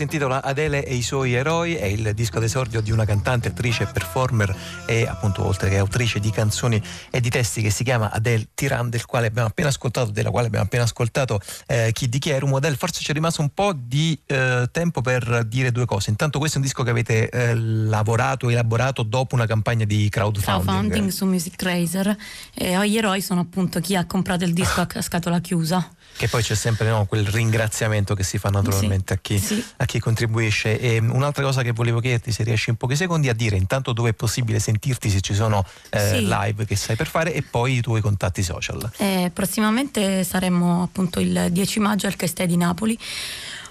Si intitola Adele e i suoi eroi, è il disco d'esordio di una cantante, attrice, performer e appunto oltre che autrice di canzoni e di testi che si chiama Adele Tiran, del quale abbiamo appena ascoltato, della quale abbiamo appena ascoltato eh, Chi di Chierum. Adele, forse ci è rimasto un po' di eh, tempo per dire due cose. Intanto questo è un disco che avete eh, lavorato, elaborato dopo una campagna di crowdfunding. crowdfunding su Music Tracer e gli eroi sono appunto chi ha comprato il disco a scatola chiusa. Che poi c'è sempre no, quel ringraziamento che si fa naturalmente Sì, a, chi, sì. a chi contribuisce. E un'altra cosa che volevo chiederti, se riesci in pochi secondi, a dire intanto dove è possibile sentirti, se ci sono eh, Sì. live che sai per fare, e poi i tuoi contatti social. Eh, prossimamente saremo appunto il 10 maggio al Castel di Napoli.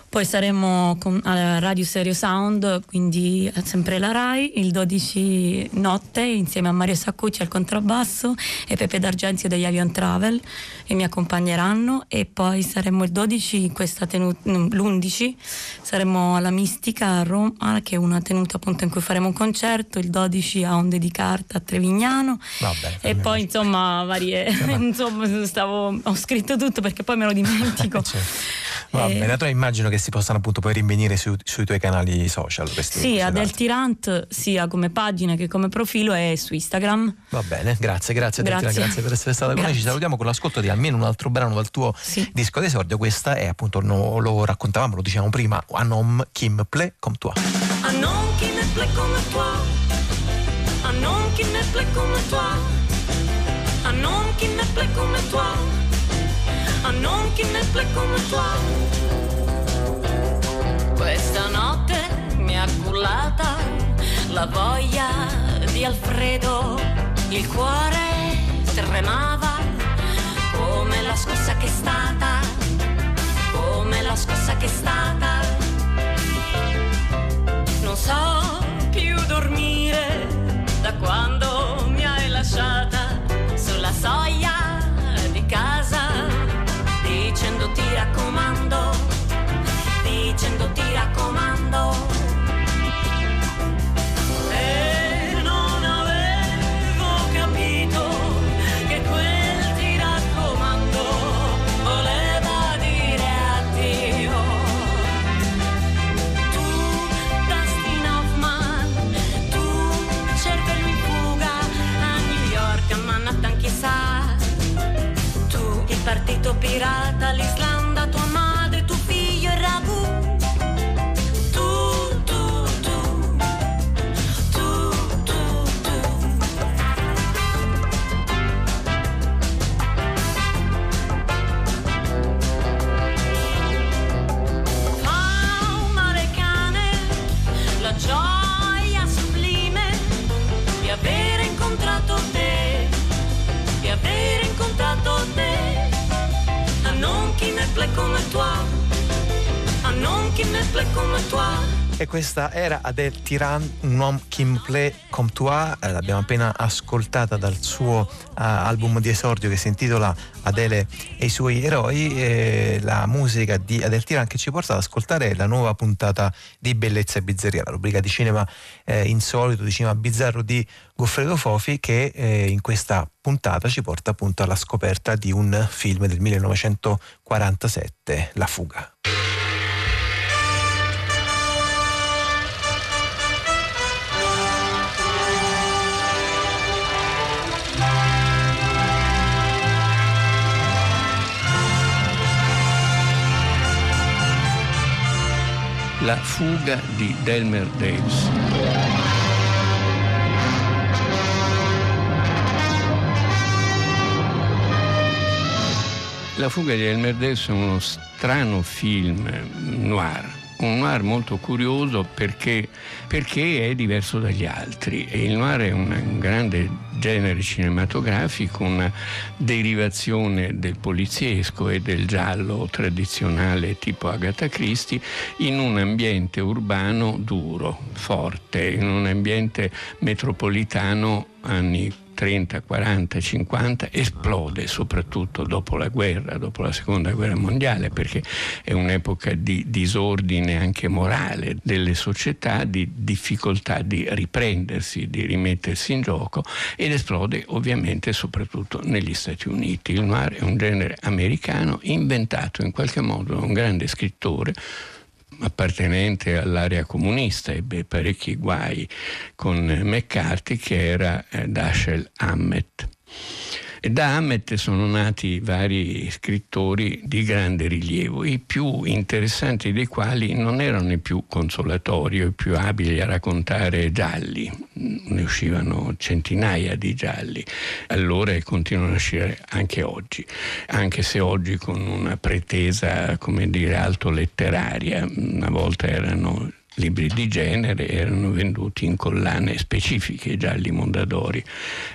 Poi saremo con, alla Radio Stereo Sound, quindi sempre la RAI, il 12 notte insieme a Mario Saccucci al contrabbasso e Pepe D'Argenzio degli Avion Travel e mi accompagneranno. E poi saremo il 12 in questa tenuta, l'11 saremo alla Mistica a Roma che è una tenuta appunto in cui faremo un concerto, il 12 a Onde di Carta a Trevignano. Vabbè, e poi insomma varie insomma stavo, ho scritto tutto perché poi me lo dimentico Va Eh, bene, allora immagino che si possano appunto poi rinvenire su- sui tuoi canali social. Questi, sì Adel. Tirant sia come pagina che come profilo e su Instagram Va bene, grazie, grazie, Adele, Grazie. grazie per essere stata con noi. Ci Grazie. salutiamo con l'ascolto di almeno un altro brano dal tuo disco d'esordio. Questa è appunto, no- lo raccontavamo, lo dicevamo prima, qui me plaît comme toi. Qui me plaît comme toi. Qui me plaît comme toi. Qui me plaît comme toi a non chi ne come tua. Questa notte mi ha cullata la voglia di Alfredo, il cuore tremava come la scossa che è stata, come la scossa che è stata. Non so più dormire da quando mi hai lasciato. pirata l'Islam E questa era Adele Tiran, un uomo qui me plaît comme toi, eh, l'abbiamo appena ascoltata dal suo uh, album di esordio che si intitola Adele e i suoi eroi, e la musica di Adele Tiran che ci porta ad ascoltare la nuova puntata di Bellezza e Bizzarria, la rubrica di cinema eh, insolito, di cinema bizzarro di Goffredo Fofi che eh, in questa puntata ci porta appunto alla scoperta di un film del 1947, La fuga. La fuga di Delmer Daves. La fuga di Elmer Davis è uno strano film noir un noir molto curioso perché, perché, è diverso dagli altri. E il noir è un grande genere cinematografico, una derivazione del poliziesco e del giallo tradizionale tipo Agatha Christie in un ambiente urbano duro, forte, in un ambiente metropolitano anni 30, 40, 50 esplode soprattutto dopo la guerra, dopo la seconda guerra mondiale, perché è un'epoca di disordine anche morale delle società, di difficoltà di riprendersi, di rimettersi in gioco ed esplode ovviamente soprattutto negli Stati Uniti. Il noir è un genere americano inventato in qualche modo da un grande scrittore appartenente all'area comunista, ebbe parecchi guai con McCarthy, che era eh, Dashiell Hammett. E da Hammett sono nati vari scrittori di grande rilievo, i più interessanti dei quali non erano i più consolatori o i più abili a raccontare gialli, ne uscivano centinaia di gialli, allora e continuano a uscire anche oggi, anche se oggi con una pretesa, come dire, alto letteraria, una volta erano libri di genere erano venduti in collane specifiche, gialli Mondadori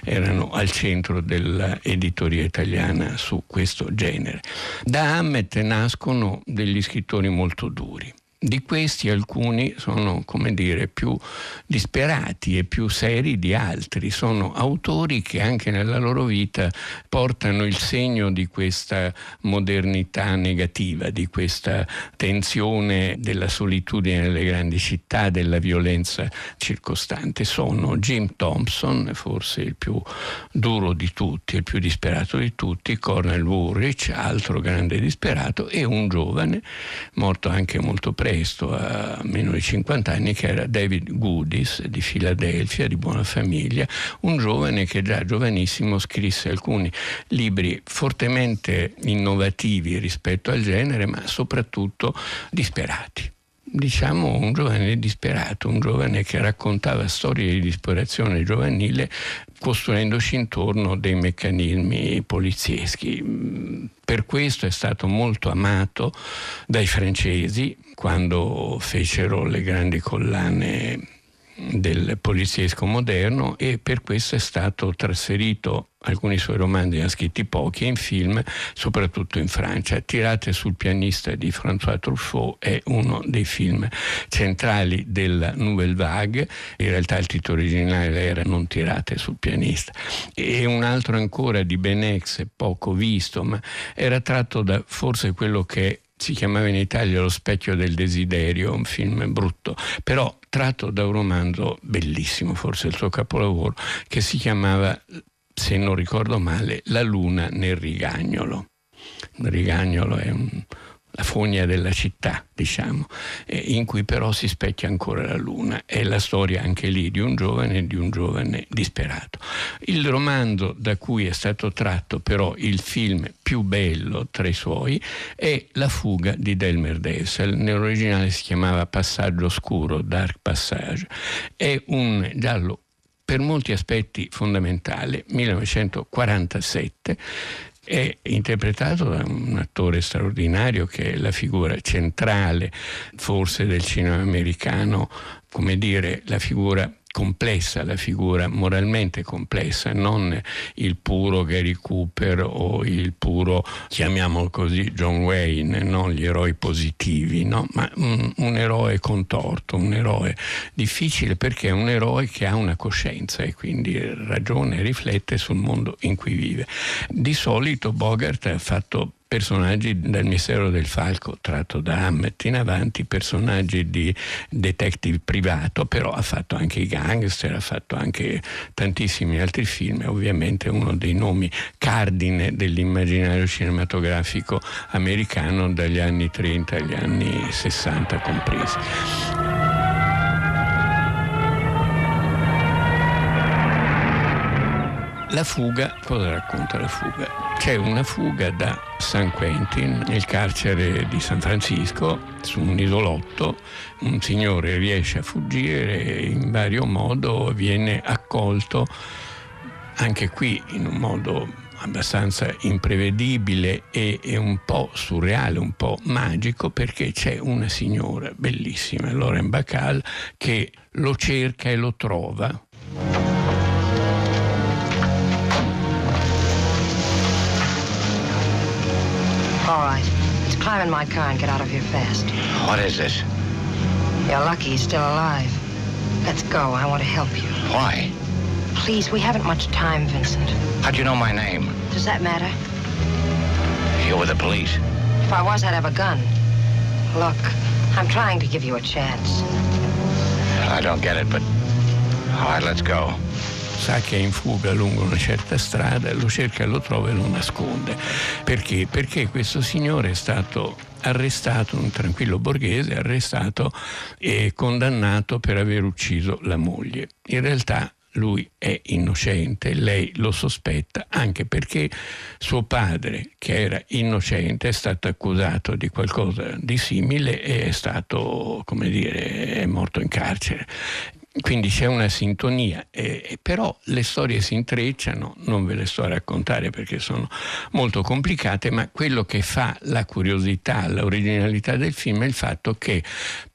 erano al centro dell'editoria italiana su questo genere. Da Hammett nascono degli scrittori molto duri di questi alcuni sono, come dire, più disperati e più seri di altri. Sono autori che anche nella loro vita portano il segno di questa modernità negativa, di questa tensione della solitudine nelle grandi città, della violenza circostante. Sono Jim Thompson, forse il più duro di tutti, il più disperato di tutti, Cornel Woolrich, altro grande disperato, e un giovane, morto anche molto presto, presto, a meno di 50 anni, che era David Goodis di Filadelfia, di buona famiglia, un giovane che già giovanissimo scrisse alcuni libri fortemente innovativi rispetto al genere, ma soprattutto disperati diciamo un giovane disperato, un giovane che raccontava storie di disperazione giovanile costruendoci intorno dei meccanismi polizieschi. Per questo è stato molto amato dai francesi quando fecero le grandi collane del poliziesco moderno e per questo è stato trasferito alcuni suoi romanzi ha scritti pochi, in film, soprattutto in Francia. Tirate sul pianista di François Truffaut è uno dei film centrali della Nouvelle Vague, in realtà il titolo originale era Non tirate sul pianista, e un altro ancora di Benex, poco visto, ma era tratto da forse quello che si chiamava in Italia Lo specchio del desiderio, un film brutto, però tratto da un romanzo bellissimo, forse il suo capolavoro, che si chiamava se non ricordo male, la luna nel rigagnolo. Il rigagnolo è un, la fogna della città, diciamo, eh, in cui però si specchia ancora la luna. È la storia anche lì di un giovane di un giovane disperato. Il romanzo da cui è stato tratto però il film più bello tra i suoi è La fuga di Delmer Davis. Nell'originale si chiamava Passaggio oscuro, Dark Passage. È un giallo per molti aspetti fondamentale, 1947, è interpretato da un attore straordinario che è la figura centrale forse del cinema americano, come dire, la figura complessa la figura, moralmente complessa, non il puro Gary Cooper o il puro, chiamiamolo così, John Wayne, non gli eroi positivi, no? ma un, un, eroe contorto, un eroe difficile perché è un eroe che ha una coscienza e quindi ragione e riflette sul mondo in cui vive. Di solito Bogart ha fatto personaggi del Mistero del Falco tratto da Hammett in avanti, personaggi di detective privato, però ha fatto anche i gangster, ha fatto anche tantissimi altri film, ovviamente uno dei nomi cardine dell'immaginario cinematografico americano dagli anni 30 agli anni 60 compresi. La fuga, cosa racconta la fuga? C'è una fuga da San Quentin, nel carcere di San Francisco, su un isolotto, un signore riesce a fuggire e in vario modo viene accolto, anche qui in un modo abbastanza imprevedibile e, e, un po' surreale, un po' magico, perché c'è una signora bellissima, Lauren Bacall, che lo cerca e lo trova. All right. Let's climb in my car and get out of here fast. What is this? You're lucky he's still alive. Let's go. I want to help you. Why? Please, we haven't much time, Vincent. How'd you know my name? Does that matter? You're with the police. If I was, I'd have a gun. Look, I'm trying to give you a chance. I don't get it, but... All right, let's go. Sa che è in fuga lungo una certa strada, lo cerca, lo trova e lo nasconde. Perché? Perché questo signore è stato arrestato, un tranquillo borghese, arrestato e condannato per aver ucciso la moglie. In realtà lui è innocente, lei lo sospetta anche perché suo padre, che era innocente, è stato accusato di qualcosa di simile e è stato, come dire, è morto in carcere. Quindi c'è una sintonia, eh, però le storie si intrecciano, non ve le sto a raccontare perché sono molto complicate, ma quello che fa la curiosità, l'originalità del film è il fatto che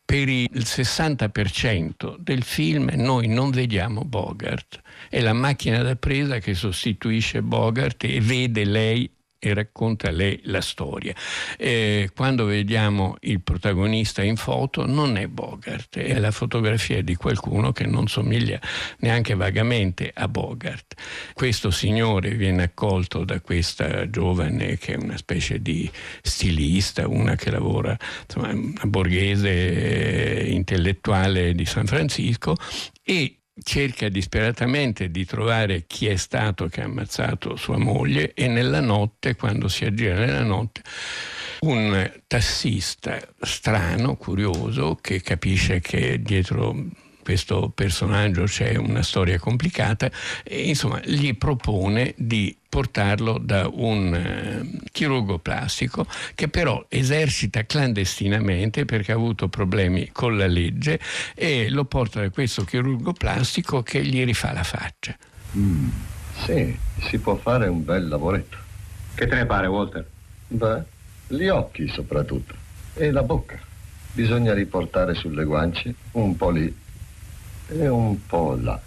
per il 60% del film noi non vediamo Bogart, è la macchina da presa che sostituisce Bogart e vede lei e racconta lei la storia. Eh, quando vediamo il protagonista in foto non è Bogart, è la fotografia di qualcuno che non somiglia neanche vagamente a Bogart. Questo signore viene accolto da questa giovane che è una specie di stilista, una che lavora, insomma, una borghese eh, intellettuale di San Francisco e cerca disperatamente di trovare chi è stato che ha ammazzato sua moglie e nella notte, quando si aggira nella notte, un tassista strano, curioso, che capisce che dietro questo personaggio c'è una storia complicata e insomma gli propone di portarlo da un eh, chirurgo plastico che però esercita clandestinamente perché ha avuto problemi con la legge e lo porta da questo chirurgo plastico che gli rifà la faccia. Mm, sì, si può fare un bel lavoretto. Che te ne pare, Walter? Beh, gli occhi soprattutto e la bocca. Bisogna riportare sulle guance un po' lì e un po' là.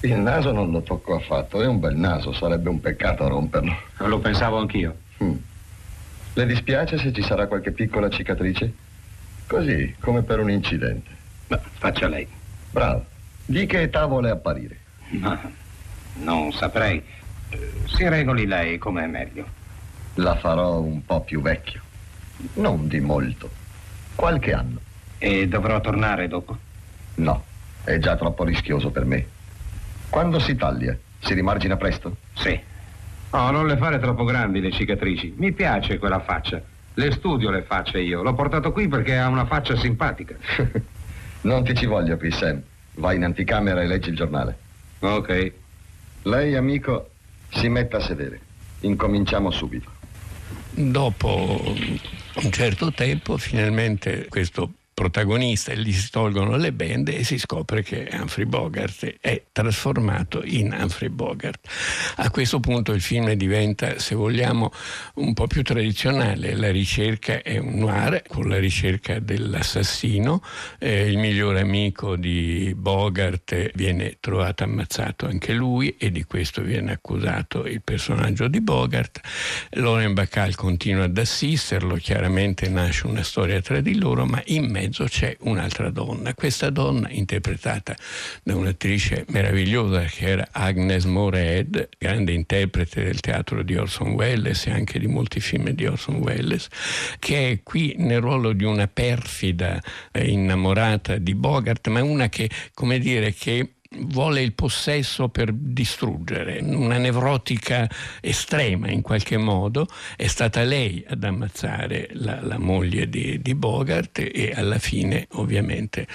Il naso non lo tocco affatto, è un bel naso, sarebbe un peccato romperlo. Lo pensavo anch'io. Mm. Le dispiace se ci sarà qualche piccola cicatrice? Così, come per un incidente. No, faccia lei. Bravo. Di che età vuole apparire? No, non saprei. Si regoli lei com'è meglio. La farò un po' più vecchio. Non di molto. Qualche anno. E dovrò tornare dopo? No. È già troppo rischioso per me. Quando si taglia, si rimargina presto? Sì. Oh, non le fare troppo grandi le cicatrici. Mi piace quella faccia. Le studio le facce io. L'ho portato qui perché ha una faccia simpatica. non ti ci voglio qui, Sam. Vai in anticamera e leggi il giornale. Ok. Lei, amico, si metta a sedere. Incominciamo subito. Dopo un certo tempo, finalmente questo protagonista e gli si tolgono le bende e si scopre che Humphrey Bogart è trasformato in Humphrey Bogart. A questo punto il film diventa, se vogliamo, un po' più tradizionale, la ricerca è un noir con la ricerca dell'assassino, eh, il migliore amico di Bogart viene trovato ammazzato anche lui e di questo viene accusato il personaggio di Bogart. Loren Bacall continua ad assisterlo, chiaramente nasce una storia tra di loro, ma in mezzo c'è un'altra donna. Questa donna, interpretata da un'attrice meravigliosa che era Agnes Morehead, grande interprete del teatro di Orson Welles e anche di molti film di Orson Welles, che è qui nel ruolo di una perfida eh, innamorata di Bogart, ma una che, come dire, che vuole il possesso per distruggere, una nevrotica estrema in qualche modo, è stata lei ad ammazzare la, la moglie di, di, Bogart e alla fine ovviamente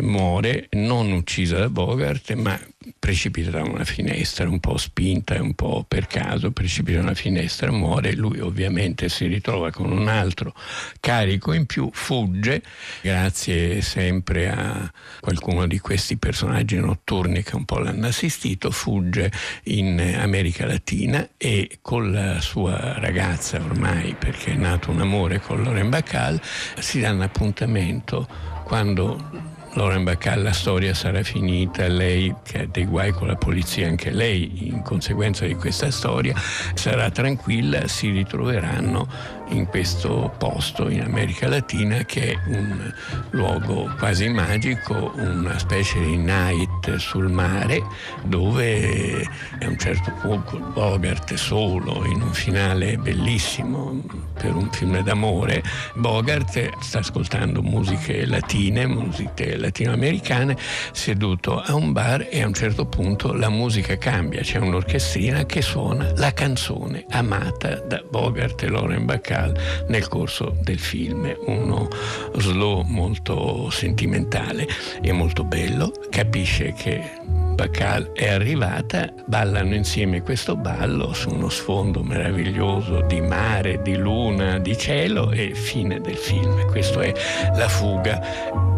muore, non uccisa da Bogart, ma precipita da una finestra, un po' spinta e un po' per caso, precipita da una finestra, muore, lui ovviamente si ritrova con un altro carico in più, fugge, grazie sempre a qualcuno di questi personaggi notturni che un po' l'hanno assistito, fugge in America Latina e con la sua ragazza ormai, perché è nato un amore con Loren Bacall, si danno appuntamento quando Lauren Bacall la storia sarà finita, lei che ha dei guai con la polizia, anche lei in conseguenza di questa storia sarà tranquilla, si ritroveranno in questo posto in America Latina che è un luogo quasi magico, una specie di night sul mare dove a un certo punto Bogart solo in un finale bellissimo per un film d'amore, Bogart sta ascoltando musiche latine, musiche latinoamericane, seduto a un bar e a un certo punto la musica cambia, c'è un'orchestrina che suona la canzone amata da Bogart e Lauren Bacall Pascal nel corso del film, uno slow molto sentimentale e molto bello, capisce che Bacal è arrivata, ballano insieme questo ballo su uno sfondo meraviglioso di mare, di luna, di cielo e fine del film. Questo è la fuga.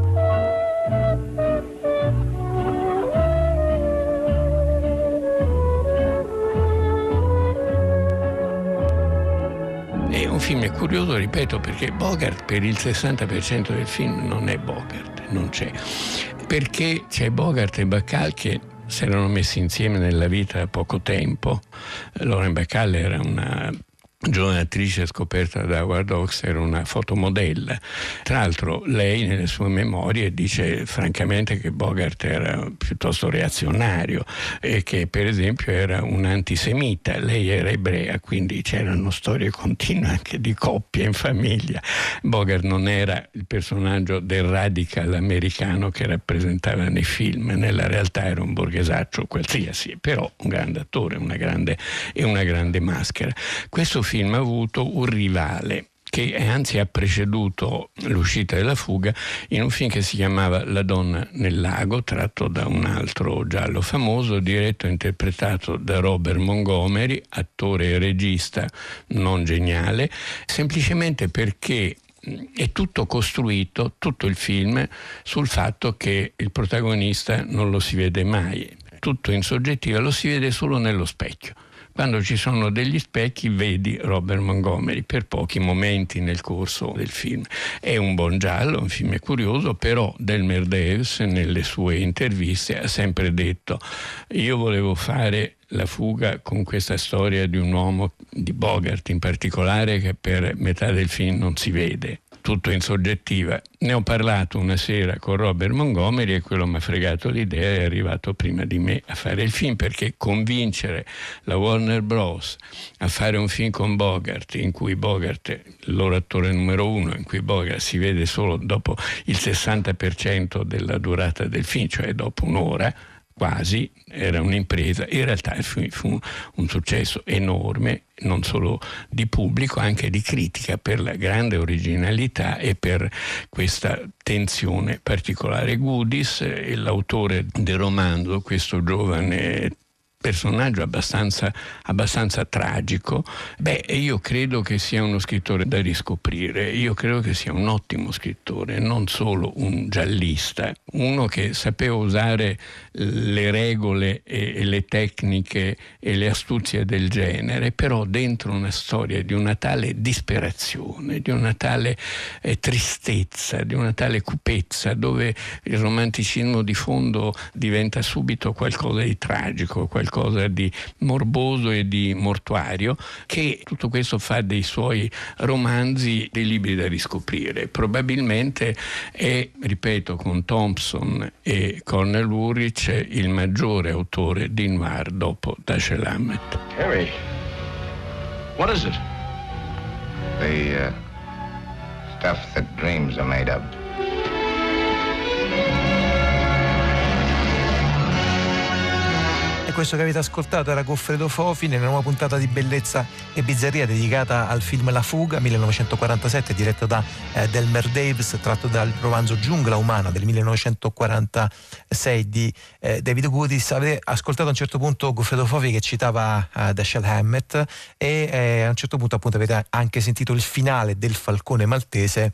Un film curioso, ripeto, perché Bogart per il 60% del film non è Bogart, non c'è. Perché c'è Bogart e Bacall che si erano messi insieme nella vita da poco tempo. Lauren Bacall era una giovane attrice scoperta da Howard Hawks era una fotomodella. Tra l'altro lei nelle sue memorie dice francamente che Bogart era piuttosto reazionario e che per esempio era un antisemita. Lei era ebrea, quindi c'erano storie continue anche di coppie in famiglia. Bogart non era il personaggio del radical americano che rappresentava nei film, nella realtà era un borghesaccio qualsiasi, però un grande attore una grande, e una grande maschera. Questo film ha avuto un rivale che anzi ha preceduto l'uscita della fuga in un film che si chiamava La donna nel lago, tratto da un altro giallo famoso, diretto e interpretato da Robert Montgomery, attore e regista non geniale, semplicemente perché è tutto costruito, tutto il film, sul fatto che il protagonista non lo si vede mai, tutto in soggettiva, lo si vede solo nello specchio. Quando ci sono degli specchi vedi Robert Montgomery per pochi momenti nel corso del film. È un buon giallo, un film curioso, però Delmer Davis nelle sue interviste ha sempre detto io volevo fare la fuga con questa storia di un uomo, di Bogart in particolare, che per metà del film non si vede tutto in soggettiva. Ne ho parlato una sera con Robert Montgomery e quello mi ha fregato l'idea è arrivato prima di me a fare il film perché convincere la Warner Bros. a fare un film con Bogart in cui Bogart è attore numero uno, in cui Bogart si vede solo dopo il 60% della durata del film, cioè dopo un'ora, quasi, era un'impresa, in realtà fu, fu un successo enorme, non solo di pubblico, anche di critica per la grande originalità e per questa tensione particolare. Goodis, l'autore del romanzo, questo giovane personaggio abbastanza, abbastanza tragico, beh, io credo che sia uno scrittore da riscoprire, io credo che sia un ottimo scrittore, non solo un giallista, uno che sapeva usare le regole e, le tecniche e le astuzie del genere, però dentro una storia di una tale disperazione, di una tale eh, tristezza, di una tale cupezza, dove il romanticismo di fondo diventa subito qualcosa di tragico, qualcosa qualcosa di morboso e di mortuario, che tutto questo fa dei suoi romanzi dei libri da riscoprire. Probabilmente è, ripeto, con Thompson e Cornel Urich il maggiore autore di noir dopo Dashiell Hammett. Harry, what is it? The uh, stuff that dreams are made of. Questo che avete ascoltato era Goffredo Fofi nella nuova puntata di Bellezza e Bizzarria dedicata al film La fuga 1947 diretto da eh, Delmer Davis tratto dal romanzo Giungla umana del 1946 di eh, David Goodis. Avete ascoltato a un certo punto Goffredo Fofi che citava eh, Dashiell Hammett e eh, a un certo punto appunto avete anche sentito il finale del Falcone Maltese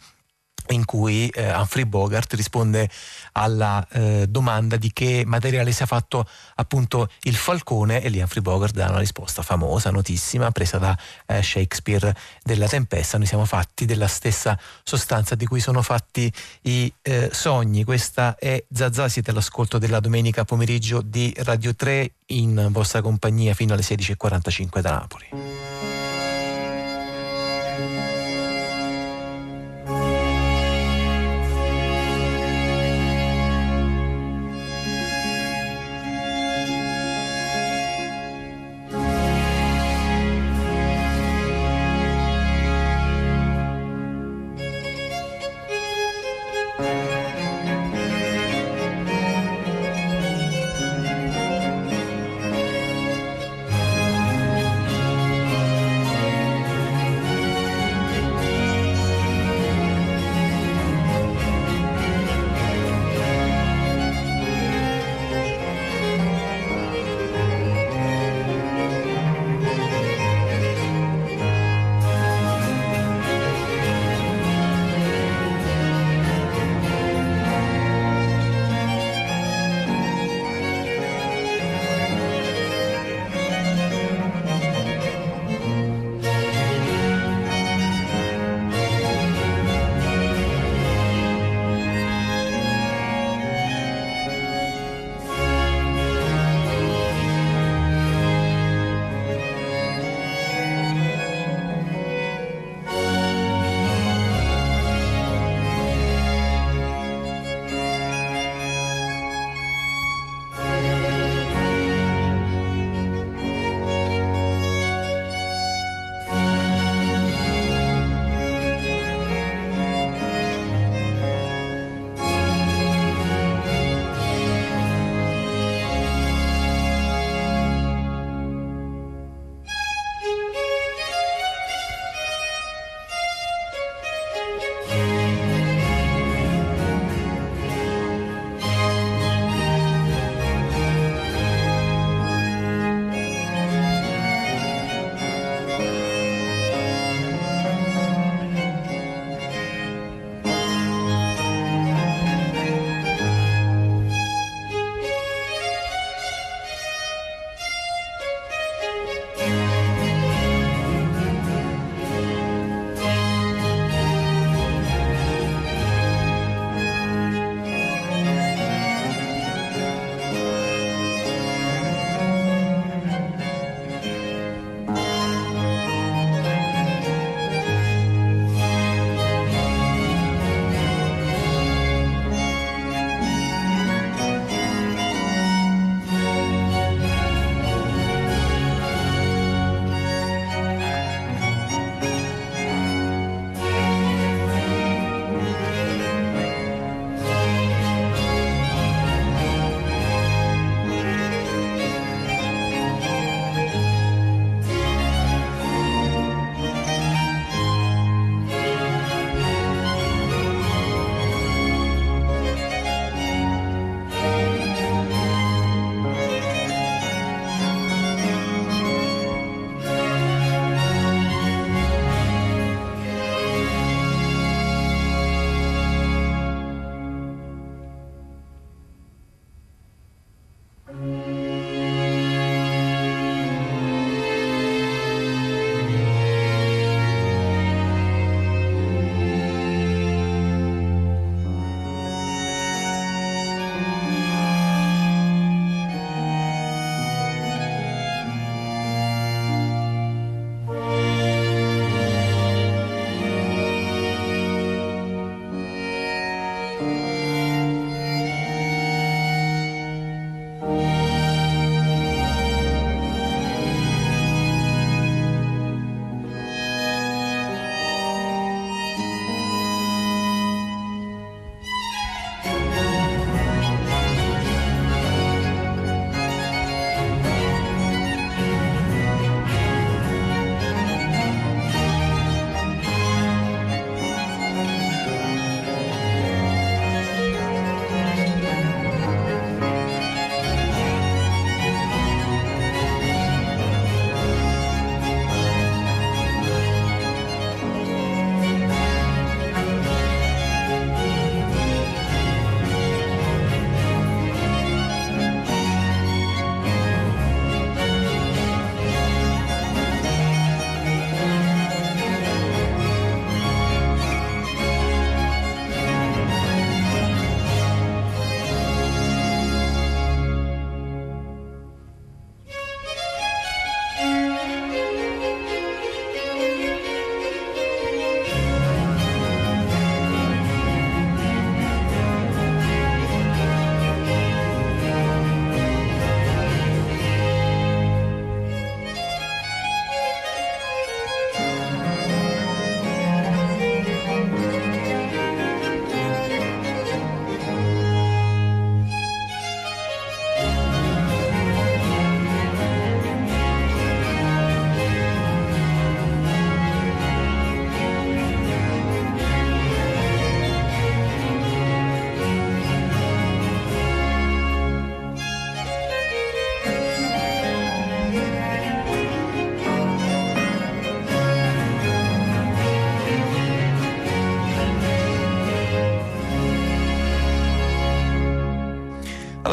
in cui eh, Humphrey Bogart risponde alla eh, domanda di che materiale sia fatto appunto il falcone e lì Humphrey Bogart dà una risposta famosa, notissima, presa da eh, Shakespeare della Tempesta. Noi siamo fatti della stessa sostanza di cui sono fatti i eh, sogni. Questa è Zazà, siete all'ascolto della domenica pomeriggio di Radio 3 in vostra compagnia fino alle 16.45 da Napoli.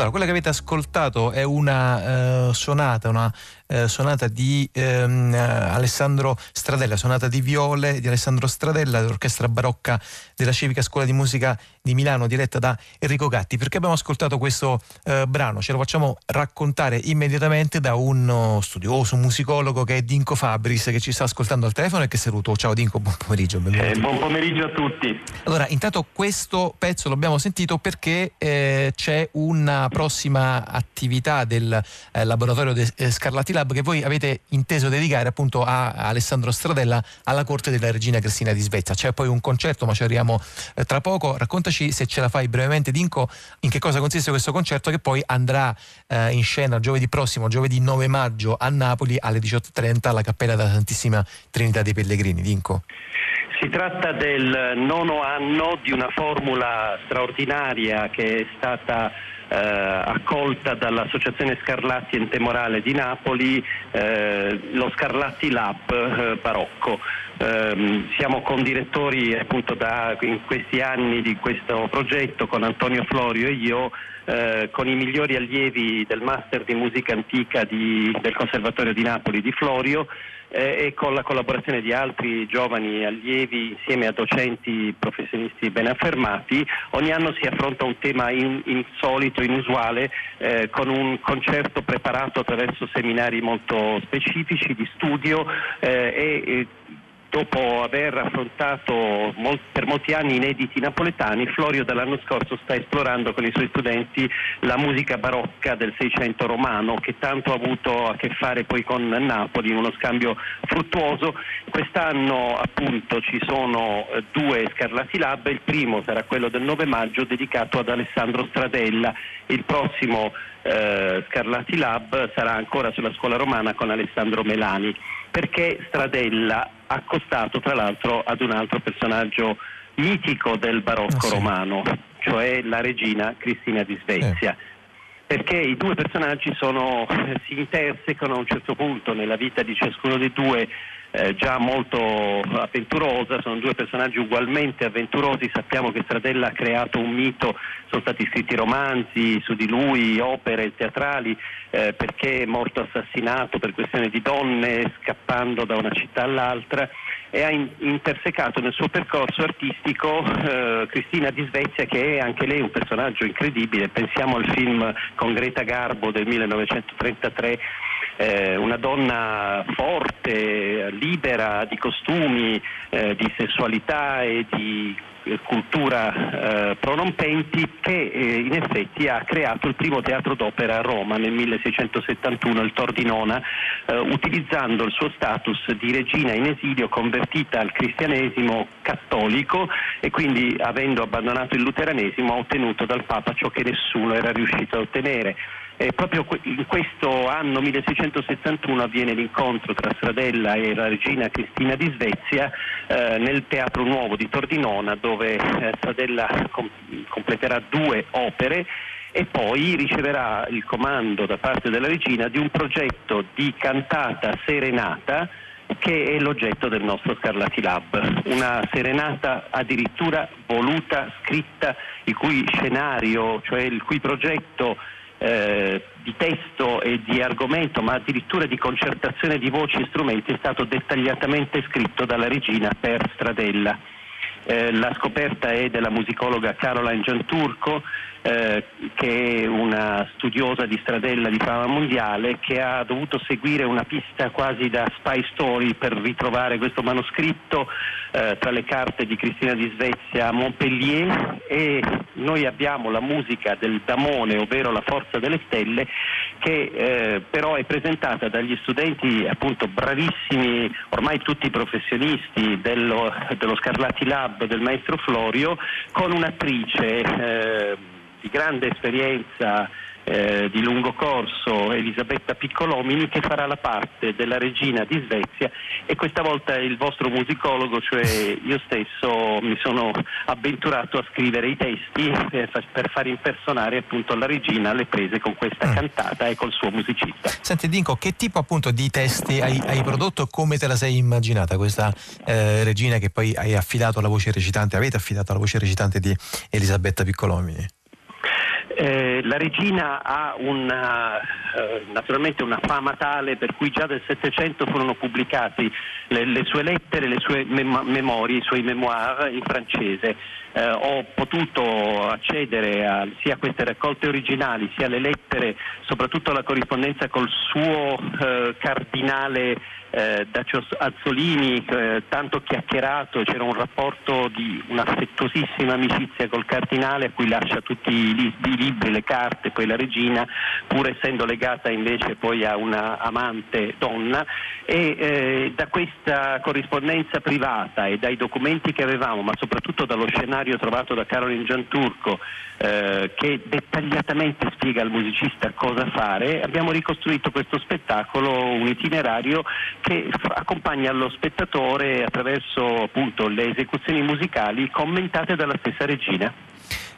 Allora, quella che avete ascoltato è una uh, sonata, una uh, sonata di um, Alessandro Stradella, sonata di viole di Alessandro Stradella dell'orchestra barocca della Civica Scuola di Musica di Milano, diretta da Enrico Gatti. Perché abbiamo ascoltato questo uh, brano? Ce lo facciamo raccontare immediatamente da uno studioso, un musicologo che è Dinco Fabris, che ci sta ascoltando al telefono e che saluto. Ciao Dinco, buon pomeriggio. Eh, buon pomeriggio a tutti. Allora, intanto questo pezzo l'abbiamo sentito perché eh, c'è una prossima attività del eh, laboratorio de, eh, Scarlatti Lab che voi avete inteso dedicare appunto a, a, Alessandro Stradella alla corte della regina Cristina di Svezia. C'è poi un concerto, ma ci arriviamo eh, tra poco. Raccontaci se ce la fai brevemente, Dinco, in che cosa consiste questo concerto che poi andrà eh, in scena giovedì prossimo, giovedì 9 maggio a Napoli alle 18.30 alla Cappella della Santissima Trinità dei Pellegrini. Dinco. Si tratta del nono anno di una formula straordinaria che è stata eh, accolta dall'Associazione Scarlatti Ente Morale di Napoli, eh, lo Scarlatti Lab eh, Barocco. Eh, siamo condirettori appunto da, in questi anni di questo progetto con Antonio Florio e io eh, con i migliori allievi del Master di Musica Antica di, del Conservatorio di Napoli di Florio e con la collaborazione di altri giovani allievi insieme a docenti professionisti ben affermati, ogni anno si affronta un tema in, insolito, inusuale, eh, con un concerto preparato attraverso seminari molto specifici di studio eh, e dopo aver affrontato per molti anni inediti napoletani, Florio dall'anno scorso sta esplorando con i suoi studenti la musica barocca del Seicento romano che tanto ha avuto a che fare poi con Napoli in uno scambio fruttuoso. Quest'anno appunto ci sono eh, due Scarlatti Lab, il primo sarà quello del 9 maggio dedicato ad Alessandro Stradella, il prossimo eh, Scarlatti Lab sarà ancora sulla scuola romana con Alessandro Melani. Perché Stradella accostato tra l'altro ad un altro personaggio mitico del barocco oh, sì. romano, cioè la regina Cristina di Svezia. Eh. Perché i due personaggi sono, si intersecano a un certo punto nella vita di ciascuno dei due già molto avventurosa, sono due personaggi ugualmente avventurosi, sappiamo che Stradella ha creato un mito, sono stati scritti romanzi su di lui, opere teatrali, eh, perché è morto assassinato per questione di donne, scappando da una città all'altra e ha in, intersecato nel suo percorso artistico eh, Cristina di Svezia che è anche lei un personaggio incredibile, pensiamo al film con Greta Garbo del 1933 eh, una donna forte, libera di costumi, eh, di sessualità e di eh, cultura eh, prorompenti che eh, in effetti ha creato il primo teatro d'opera a Roma nel 1671, il Tor di Nona, eh, utilizzando il suo status di regina in esilio convertita al cristianesimo cattolico e quindi avendo abbandonato il luteranesimo ha ottenuto dal Papa ciò che nessuno era riuscito a ottenere eh, proprio in questo anno 1671 avviene l'incontro tra Stradella e la regina Cristina di Svezia eh, nel Teatro Nuovo di Tordinona dove eh, Stradella com- completerà due opere e poi riceverà il comando da parte della regina di un progetto di cantata serenata che è l'oggetto del nostro Scarlatti Lab, una serenata addirittura voluta, scritta, il cui scenario, cioè il cui progetto eh, di testo e di argomento, ma addirittura di concertazione di voci e strumenti è stato dettagliatamente scritto dalla regina per Stradella. Eh, la scoperta è della musicologa Caroline Gianturco, eh, che è una studiosa di Stradella di fama mondiale, che ha dovuto seguire una pista quasi da spy story per ritrovare questo manoscritto eh, tra le carte di Cristina di Svezia a Montpellier. E noi abbiamo la musica del Damone, ovvero la forza delle stelle, che eh, però è presentata dagli studenti appunto bravissimi, ormai tutti professionisti dello, dello Scarlatti Lab del maestro Florio, con un'attrice eh, di grande esperienza eh, di lungo corso Elisabetta Piccolomini che farà la parte della regina di Svezia e questa volta il vostro musicologo, cioè io stesso mi sono avventurato a scrivere i testi per, per far impersonare appunto la regina alle prese con questa mm. cantata e col suo musicista. Senti Dinko, che tipo appunto di testi hai, hai prodotto e come te la sei immaginata questa eh, regina che poi hai affidato alla voce recitante, avete affidato alla voce recitante di Elisabetta Piccolomini? Eh, eh, la regina ha una, eh, naturalmente una fama tale per cui già del Settecento furono pubblicati le, le, sue lettere, le sue mem- memorie, i suoi memoir in francese. Eh, ho potuto accedere a, sia a queste raccolte originali sia alle lettere, soprattutto alla corrispondenza col suo eh, cardinale eh, Dacio Azzolini, eh, tanto chiacchierato, c'era un rapporto di un'affettuosissima amicizia col cardinale a cui lascia tutti i, i libri, le carte, poi la regina, pur essendo legata invece poi a una amante donna. E eh, da questa corrispondenza privata e dai documenti che avevamo, ma soprattutto dallo scenario trovato da Caroline Gianturco eh, che dettagliatamente spiega al musicista cosa fare, abbiamo ricostruito questo spettacolo, un itinerario che accompagna lo spettatore attraverso appunto le esecuzioni musicali commentate dalla stessa regina.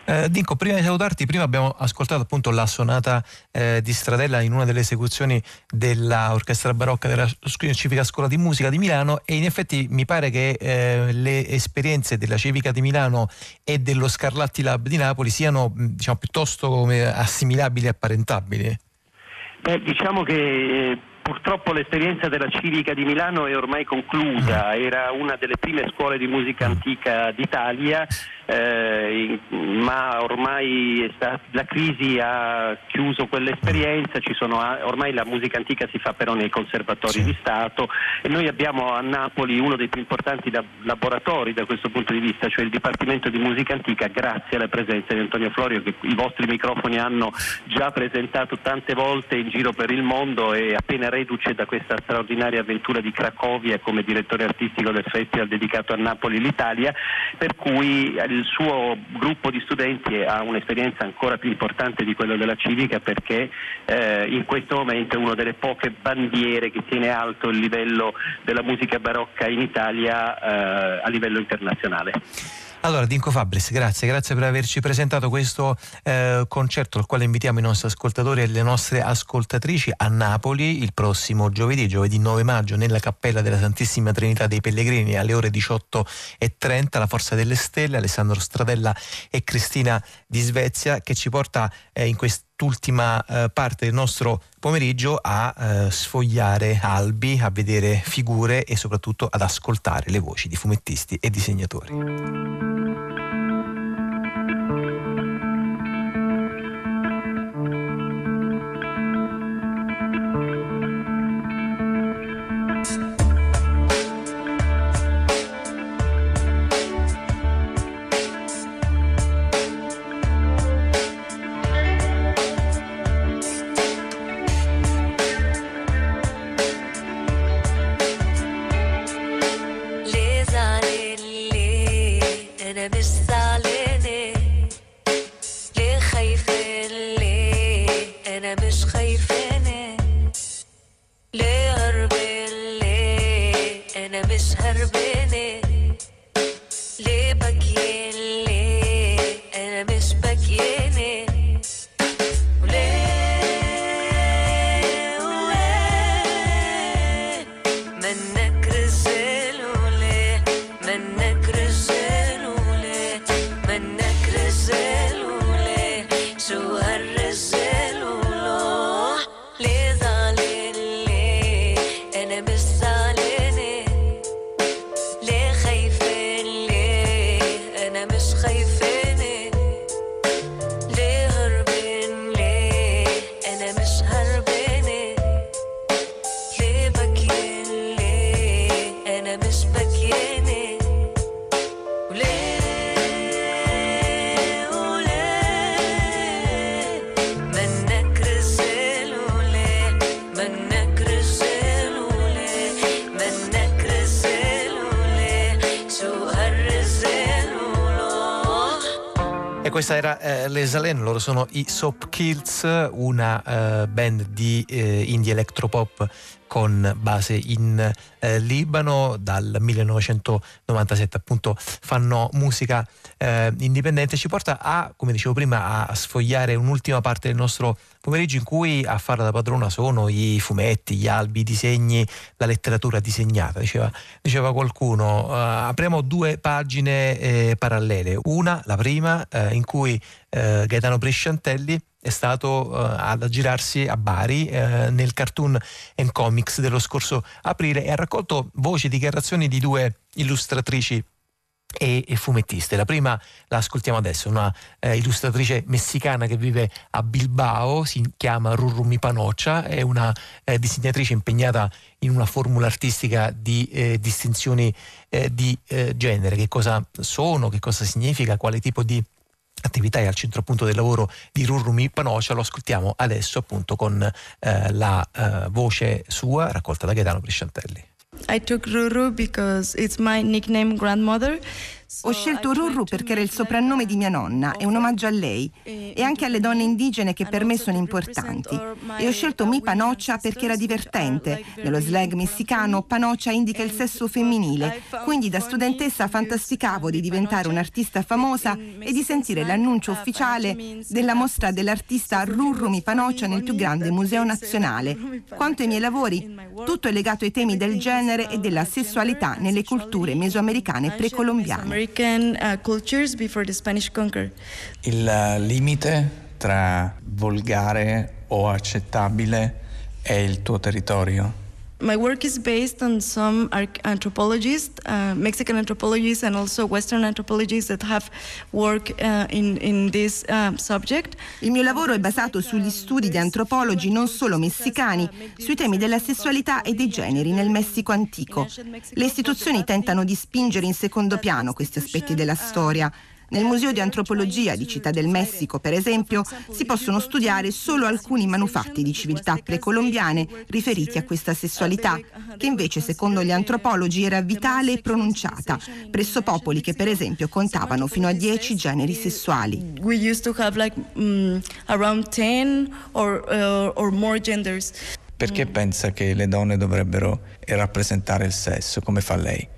Eh, Dinco, prima di salutarti, prima abbiamo ascoltato appunto la sonata eh, di Stradella in una delle esecuzioni dell'orchestra barocca della Civica Scuola di Musica di Milano e in effetti mi pare che eh, le esperienze della Civica di Milano e dello Scarlatti Lab di Napoli siano diciamo, piuttosto assimilabili e apparentabili. Beh, diciamo che eh, purtroppo l'esperienza della Civica di Milano è ormai conclusa, era una delle prime scuole di musica antica d'Italia eh, ma ormai la crisi ha chiuso quell'esperienza, sono, ormai la musica antica si fa però nei conservatori sì. di Stato e noi abbiamo a Napoli uno dei più importanti laboratori da questo punto di vista, cioè il Dipartimento di Musica Antica, grazie alla presenza di Antonio Florio che i vostri microfoni hanno già presentato tante volte in giro per il mondo e appena reduce da questa straordinaria avventura di Cracovia come direttore artistico del festival dedicato a Napoli l'Italia, per cui il suo gruppo di studenti ha un'esperienza ancora più importante di quella della civica perché eh, in questo momento è una delle poche bandiere che tiene alto il livello della musica barocca in Italia eh, a livello internazionale. Allora, Dinco Fabris, grazie, grazie per averci presentato questo eh, concerto al quale invitiamo i nostri ascoltatori e le nostre ascoltatrici a Napoli il prossimo giovedì, giovedì 9 maggio, nella Cappella della Santissima Trinità dei Pellegrini alle ore 18.30, la Forza delle Stelle, Alessandro Stradella e Cristina di Svezia che ci porta eh, in questo quest'ultima eh, parte del nostro pomeriggio a eh, sfogliare albi, a vedere figure e soprattutto ad ascoltare le voci di fumettisti e disegnatori. Alen, loro sono i Soap Kills, una eh, band di eh, indie electropop con base in eh, Libano. Dal 1997 appunto fanno musica eh, indipendente. Ci porta a come dicevo prima a sfogliare un'ultima parte del nostro pomeriggio in cui a fare da padrona sono i fumetti, gli albi, i disegni, la letteratura disegnata diceva, diceva qualcuno. Uh, apriamo due pagine eh, parallele. Una, la prima eh, in cui eh, Gaetano Bresciantelli è stato uh, ad aggirarsi a Bari uh, nel cartoon and comics dello scorso aprile e ha raccolto voci e dichiarazioni di due illustratrici e, e, fumettiste. La prima la ascoltiamo adesso, una eh, illustratrice messicana che vive a Bilbao, si chiama Rurrumi Panoccia, è una eh, disegnatrice impegnata in una formula artistica di eh, distinzioni eh, di eh, genere, che cosa sono, che cosa significa, quale tipo di attività è al centro appunto del lavoro di Rurrumi Panoccia, lo ascoltiamo adesso appunto con eh, la voce sua raccolta da Gaetano Presciantelli. I took Ruru because it's my nickname grandmother. Ho scelto Rurru perché era il soprannome di mia nonna, è un omaggio a lei e anche alle donne indigene che per me sono importanti. E ho scelto Mi Panoccia perché era divertente. Nello slang messicano Panoccia indica il sesso femminile, quindi da studentessa fantasticavo di diventare un'artista famosa e di sentire l'annuncio ufficiale della mostra dell'artista Rurru Mi Panoccia nel più grande museo nazionale. Quanto ai miei lavori, tutto è legato ai temi del genere e della sessualità nelle culture mesoamericane precolombiane. American uh, cultures before the Spanish conquer. Il uh, limite tra volgare o accettabile è il tuo territorio. My work is based on some anthropologists, uh, Mexican anthropologists, and also Western anthropologists that have worked uh, in, in this uh, subject. Il mio lavoro è basato sugli studi di antropologi non solo messicani sui temi della sessualità e dei generi nel Messico antico. Le istituzioni tentano di spingere in secondo piano questi aspetti della storia nel Museo di Antropologia di Città del Messico, per esempio, si possono studiare solo alcuni manufatti di civiltà precolombiane riferiti a questa sessualità, che invece, secondo gli antropologi, era vitale e pronunciata, presso popoli che, per esempio, contavano fino a 10 generi sessuali. We used to have like um, around 10 or, uh, or more genders. Perché pensa che le donne dovrebbero rappresentare il sesso? Come fa lei?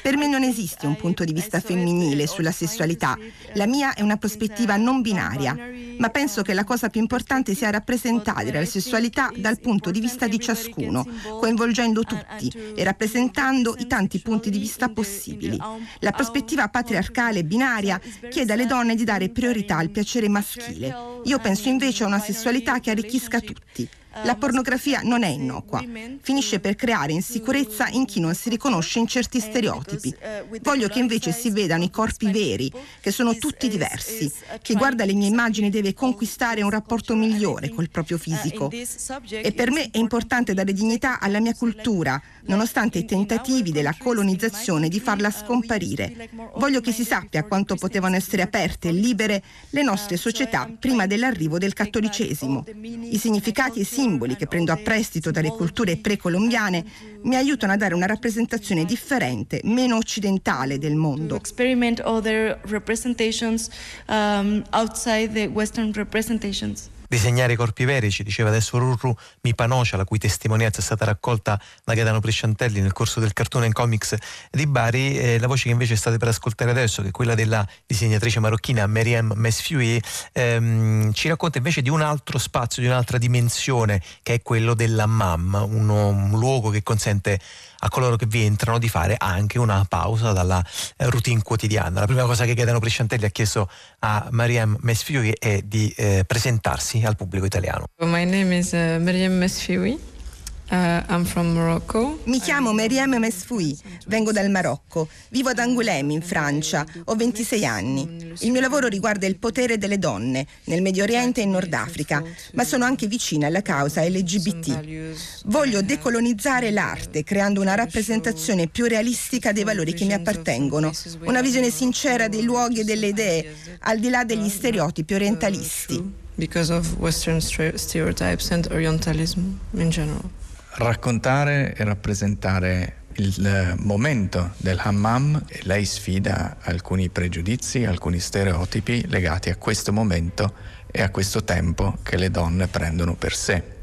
Per me non esiste un punto di vista femminile sulla sessualità. La mia è una prospettiva non binaria, ma penso che la cosa più importante sia rappresentare la sessualità dal punto di vista di ciascuno, coinvolgendo tutti e rappresentando i tanti punti di vista possibili. La prospettiva patriarcale binaria chiede alle donne di dare priorità al piacere maschile. Io penso invece a una sessualità che arricchisca tutti. La pornografia non è innocua, finisce per creare insicurezza in chi non si riconosce in certi stereotipi. Voglio che invece si vedano i corpi veri, che sono tutti diversi. Chi guarda le mie immagini deve conquistare un rapporto migliore col proprio fisico. E per me è importante dare dignità alla mia cultura, nonostante i tentativi della colonizzazione di farla scomparire. Voglio che si sappia quanto potevano essere aperte e libere le nostre società prima dell'arrivo del cattolicesimo. I significati e simboli che prendo a prestito dalle culture precolombiane mi aiutano a dare una rappresentazione differente, meno occidentale del mondo. Experiment other representations um, outside the western representations disegnare i corpi veri, ci diceva adesso Rurru Mipanocia, la cui testimonianza è stata raccolta da Gaetano Presciantelli nel corso del cartone in comics di Bari. Eh, la voce che invece state per ascoltare adesso, che è quella della disegnatrice marocchina Meriem Mesfiui, ehm, ci racconta invece di un altro spazio, di un'altra dimensione, che è quello della MAM, uno, un luogo che consente a coloro che vi entrano di fare anche una pausa dalla eh, routine quotidiana. La prima cosa che Gaetano Presciantelli ha chiesto a Mariam Mesfiui è di eh, presentarsi al pubblico italiano. My name is uh, Mariam Mesfiui. Uh, Mi chiamo Meriem Mesfoui, vengo dal Marocco, vivo ad Angoulême in Francia, ho 26 anni. Il mio lavoro riguarda il potere delle donne nel Medio Oriente e in Nord Africa, ma sono anche vicina alla causa LGBT. Voglio decolonizzare l'arte creando una rappresentazione più realistica dei valori che mi appartengono, una visione sincera dei luoghi e delle idee, al di là degli stereotipi orientalisti. Because of Western stereotypes and Orientalism in general raccontare e rappresentare il momento del hammam e lei sfida alcuni pregiudizi, alcuni stereotipi legati a questo momento e a questo tempo che le donne prendono per sé.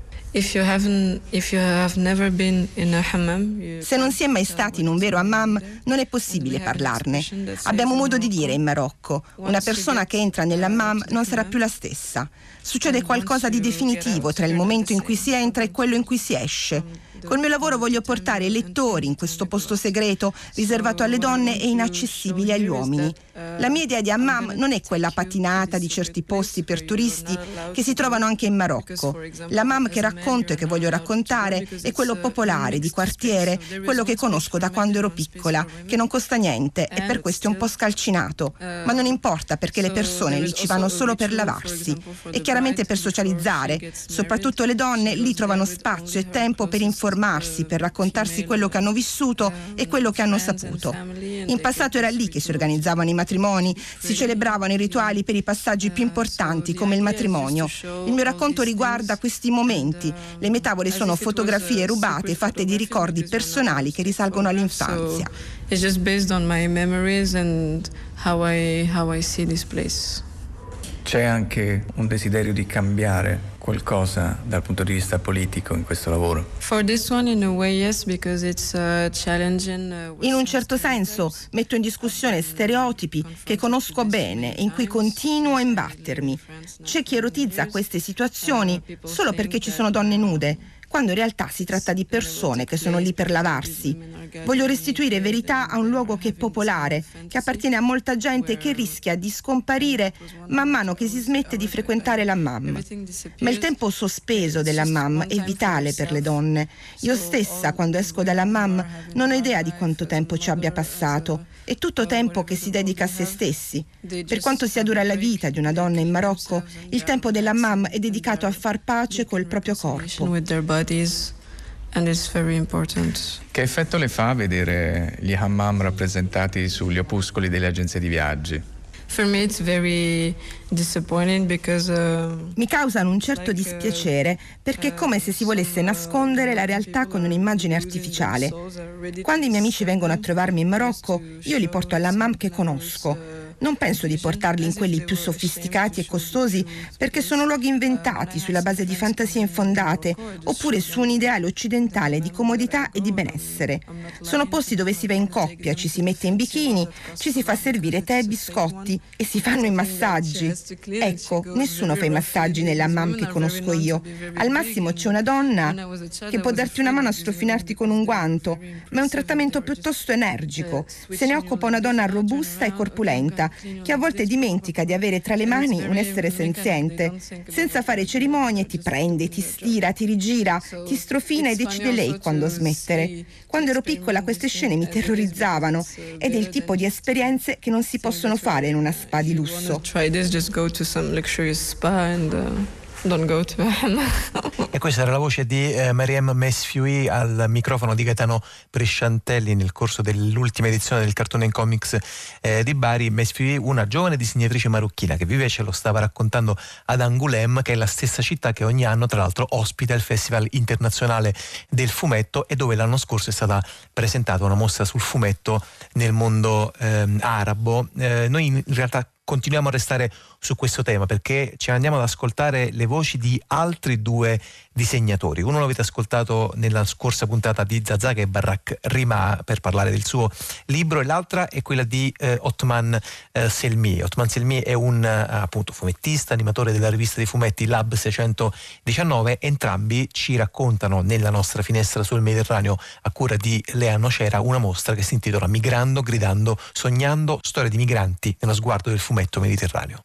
Se non si è mai stati in un vero hammam, non è possibile parlarne. Abbiamo modo di dire in Marocco, una persona che entra nell'hammam non sarà più la stessa. Succede qualcosa di definitivo tra il momento in cui si entra e quello in cui si esce. Col mio lavoro voglio portare i lettori in questo posto segreto, riservato alle donne e inaccessibile agli uomini. La mia idea di Hammam non è quella patinata di certi posti per turisti che si trovano anche in Marocco. L'Hammam che racconto e che voglio raccontare è quello popolare, di quartiere, quello che conosco da quando ero piccola, che non costa niente e per questo è un po' scalcinato. Ma non importa perché le persone lì ci vanno solo per lavarsi e chiaramente per socializzare. Soprattutto le donne lì trovano spazio e tempo per informarsi, per raccontarsi quello che hanno vissuto e quello che hanno saputo. In passato era lì che si organizzavano i matrimoni, si celebravano i rituali per i passaggi più importanti come il matrimonio. Il mio racconto riguarda questi momenti. Le mie tavole sono fotografie rubate fatte di ricordi personali che risalgono all'infanzia. It's just based on my memories and how I, how I see this place. C'è anche un desiderio di cambiare qualcosa dal punto di vista politico in questo lavoro? Uh. Uh, In un certo senso metto in discussione stereotipi che conosco bene e in cui continuo a imbattermi. C'è chi erotizza queste situazioni solo perché ci sono donne nude quando in realtà si tratta di persone che sono lì per lavarsi. Voglio restituire verità a un luogo che è popolare, che appartiene a molta gente che rischia di scomparire man mano che si smette di frequentare la MAM. Ma il tempo sospeso della MAM è vitale per le donne. Io stessa, quando esco dalla MAM, non ho idea di quanto tempo ci abbia passato. È tutto tempo che si dedica a se stessi. Per quanto sia dura la vita di una donna in Marocco, il tempo della MAM è dedicato a far pace col proprio corpo. Che effetto le fa vedere gli hammam rappresentati sugli opuscoli delle agenzie di viaggi? For me it's very disappointing because uh, Mi causano un certo dispiacere perché è come se si volesse nascondere la realtà con un'immagine artificiale. Quando i miei amici vengono a trovarmi in Marocco, io li porto all'hammam che conosco. Non penso di portarli in quelli più sofisticati e costosi perché sono luoghi inventati sulla base di fantasie infondate oppure su un ideale occidentale di comodità e di benessere. Sono posti dove si va in coppia, ci si mette in bikini, ci si fa servire tè e biscotti e si fanno i massaggi. Ecco, nessuno fa i massaggi nella mam che conosco io. Al massimo c'è una donna che può darti una mano a strofinarti con un guanto, ma è un trattamento piuttosto energico. Se ne occupa una donna robusta e corpulenta che a volte dimentica di avere tra le mani un essere senziente. Senza fare cerimonie ti prende, ti stira, ti rigira, ti strofina e decide lei quando smettere. Quando ero piccola queste scene mi terrorizzavano ed è il tipo di esperienze che non si possono fare in una spa di lusso. Don't go to E questa era la voce di eh, Mariam Mesfiui al microfono di Gaetano Presciantelli nel corso dell'ultima edizione del Cartone in Comics eh, di Bari. Mesfiui, una giovane disegnatrice marocchina che vive, ce lo stava raccontando ad Angoulême, che è la stessa città che ogni anno tra l'altro ospita il Festival internazionale del fumetto e dove l'anno scorso è stata presentata una mostra sul fumetto nel mondo ehm, arabo. Eh, noi in realtà continuiamo a restare su questo tema perché ci andiamo ad ascoltare le voci di altri due disegnatori. Uno l'avete ascoltato nella scorsa puntata di che è Barak Rima per parlare del suo libro e l'altra è quella di eh, Otman eh, Selmi. Otman Selmi è un eh, appunto fumettista, animatore della rivista di fumetti Lab 619. Entrambi ci raccontano nella nostra finestra sul Mediterraneo a cura di Lea Nocera una mostra che si intitola Migrando, gridando, sognando, storia di migranti nello sguardo del fumetto mediterraneo.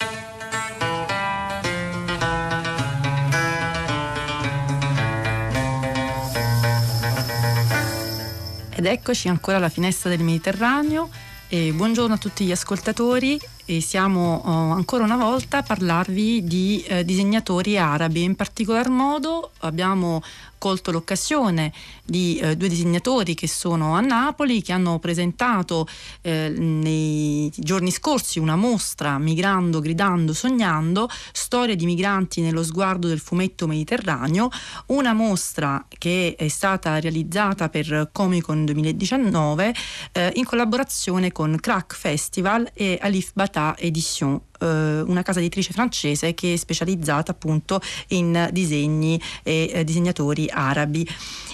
Ed eccoci ancora alla finestra del Mediterraneo. E buongiorno a tutti gli ascoltatori e siamo oh, ancora una volta a parlarvi di eh, disegnatori arabi. In particolar modo abbiamo colto l'occasione di eh, due disegnatori che sono a Napoli, che hanno presentato eh, nei giorni scorsi una mostra Migrando, gridando, sognando, storie di migranti nello sguardo del fumetto mediterraneo, una mostra che è stata realizzata per Comicon 2019 eh, in collaborazione con Crack Festival e Alif Bata Edition eh, una casa editrice francese che è specializzata appunto in disegni e eh, disegnatori arabi.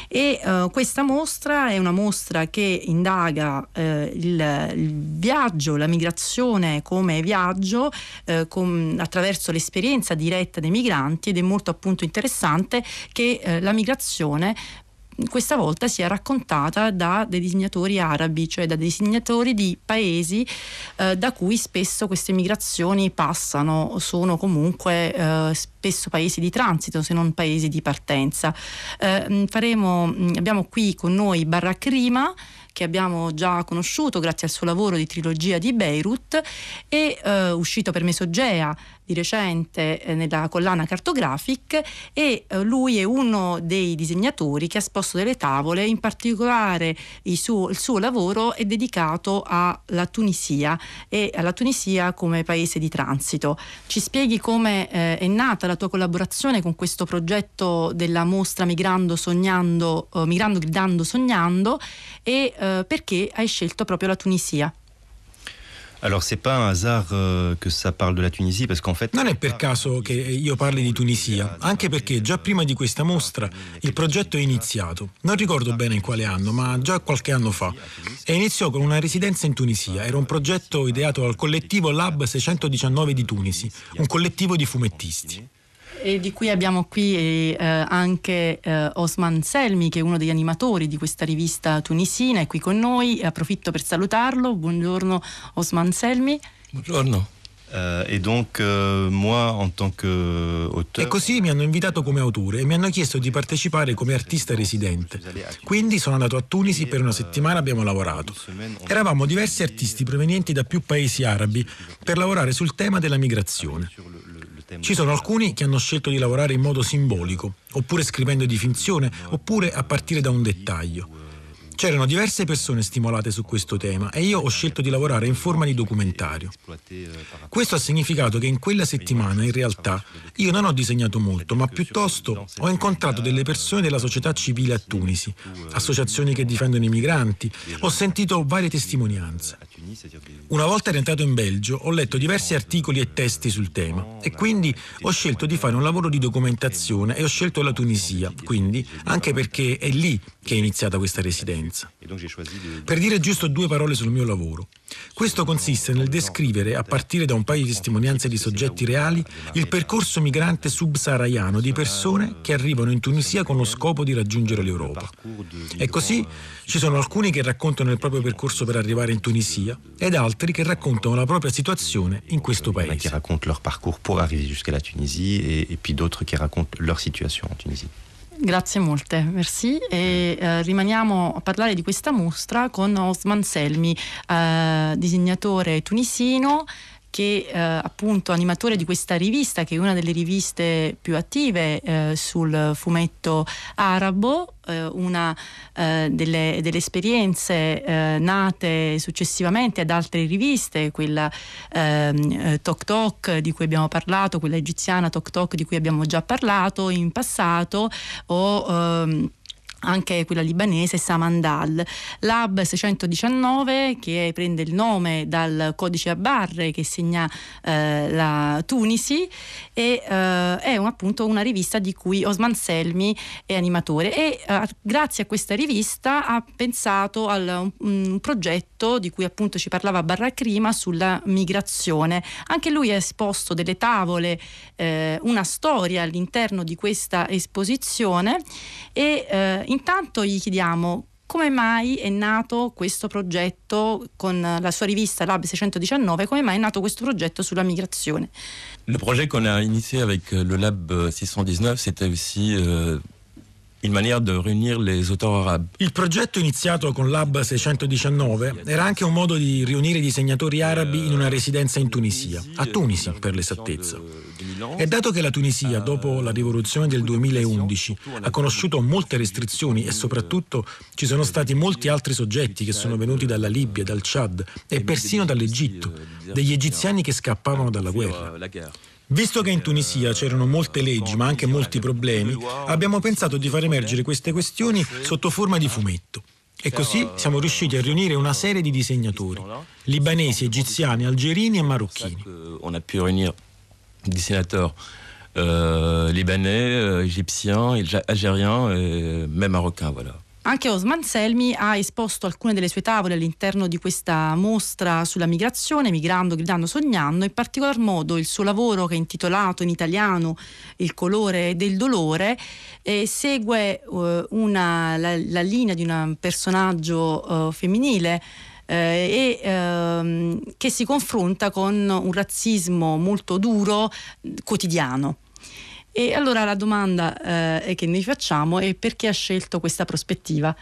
E eh, questa mostra è una mostra che indaga eh, il, il, viaggio, la migrazione come viaggio eh, con, attraverso l'esperienza diretta dei migranti ed è molto appunto interessante che eh, la migrazione questa volta sia raccontata da dei disegnatori arabi, cioè da disegnatori di paesi eh, da cui spesso queste migrazioni passano, sono comunque eh, spesso paesi di transito se non paesi di partenza. Eh, faremo, abbiamo qui con noi Barak Rima che abbiamo già conosciuto grazie al suo lavoro di trilogia di Beirut e eh, uscito per Mesogea di recente eh, nella collana Cartographic e eh, lui è uno dei disegnatori che ha esposto delle tavole, in particolare il suo, il suo lavoro è dedicato alla Tunisia e alla Tunisia come paese di transito. Ci spieghi come eh, è nata la tua collaborazione con questo progetto della mostra Migrando, sognando, eh, Migrando, gridando, sognando e eh, perché hai scelto proprio la Tunisia? Alors c'est pas un hasard euh, que ça parle de la Tunisie parce qu'en fait Non è per caso che io parli di Tunisia, anche perché già prima di questa mostra il progetto è iniziato. Non ricordo bene in quale anno, ma già qualche anno fa. E iniziò con una residenza in Tunisia. Era un progetto ideato dal collettivo Lab 619 di Tunisi, un collettivo di fumettisti e di cui abbiamo qui eh, anche eh, Osman Selmi che è uno degli animatori di questa rivista tunisina, è qui con noi, approfitto per salutarlo. Buongiorno Osman Selmi. Buongiorno. Uh, e, donc, uh, moi, en tant que auteur... e così mi hanno invitato come autore e mi hanno chiesto di partecipare come artista residente. Quindi sono andato a Tunisi per una settimana abbiamo lavorato. Eravamo diversi artisti provenienti da più paesi arabi per lavorare sul tema della migrazione. Ci sono alcuni che hanno scelto di lavorare in modo simbolico, oppure scrivendo di finzione, oppure a partire da un dettaglio. C'erano diverse persone stimolate su questo tema e io ho scelto di lavorare in forma di documentario. Questo ha significato che in quella settimana, in realtà, io non ho disegnato molto, ma piuttosto ho incontrato delle persone della società civile a Tunisi, associazioni che difendono i migranti, ho sentito varie testimonianze. Una volta rientrato in Belgio ho letto diversi articoli e testi sul tema e quindi ho scelto di fare un lavoro di documentazione e ho scelto la Tunisia, quindi anche perché è lì che è iniziata questa residenza. Per dire giusto due parole sul mio lavoro. Questo consiste nel descrivere, a partire da un paio di testimonianze di soggetti reali, il percorso migrante subsahariano di persone che arrivano in Tunisia con lo scopo di raggiungere l'Europa. E così ci sono alcuni che raccontano il proprio percorso per arrivare in Tunisia ed altri che raccontano la propria situazione in questo paese. Qui raccontent leur parcours pour arriver jusqu'à la Tunisie et, et puis d'autres qui racontent leur situation en Tunisie. Grazie molte, merci. E eh, rimaniamo a parlare di questa mostra con Osman Selmi, eh, disegnatore tunisino che eh, appunto animatore di questa rivista che è una delle riviste più attive eh, sul fumetto arabo eh, una eh, delle, delle, esperienze eh, nate successivamente ad altre riviste quella ehm, Tok Tok di cui abbiamo parlato quella egiziana Tok Tok di cui abbiamo già parlato in passato o ehm, anche quella libanese Samandal. Lab 619 che prende il nome dal codice a barre che segna eh, la Tunisi e eh, è un, appunto una rivista di cui Osman Selmi è animatore e eh, grazie a questa rivista ha pensato a un, un, progetto di cui appunto ci parlava Barracrima sulla migrazione. Anche lui ha esposto delle tavole, eh, una storia all'interno di questa esposizione e eh, intanto gli chiediamo come mai è nato questo progetto con la sua rivista Lab 619, come mai è nato questo progetto sulla migrazione Le projet qu'on a initié avec le Lab 619, c'était aussi euh, une manière de réunir les auteurs arabes. Il progetto iniziato con Lab 619 era anche un modo di riunire i disegnatori arabi in una residenza in Tunisia, a Tunisi per l'esattezza. E dato che la Tunisia, dopo la rivoluzione del 2011, ha conosciuto molte restrizioni e soprattutto ci sono stati molti altri soggetti che sono venuti dalla Libia, dal Chad e persino dall'Egitto, degli egiziani che scappavano dalla guerra. Visto che in Tunisia c'erano molte leggi ma anche molti problemi, abbiamo pensato di far emergere queste questioni sotto forma di fumetto. E così siamo riusciti a riunire una serie di disegnatori, libanesi, egiziani, algerini e marocchini. Riunire dessinateurs euh, libanais, euh, égyptiens, algériens et même marocains, voilà. Anche Osman Selmi ha esposto alcune delle sue tavole all'interno di questa mostra sulla migrazione, migrando, gridando, sognando, in particolar modo il suo lavoro che è intitolato in italiano Il colore del dolore eh, segue eh, una, la, la, linea di un personaggio eh, femminile eh, e ehm, che si confronta con un razzismo molto duro quotidiano. E allora la domanda eh, che noi facciamo è perché ha scelto questa prospettiva?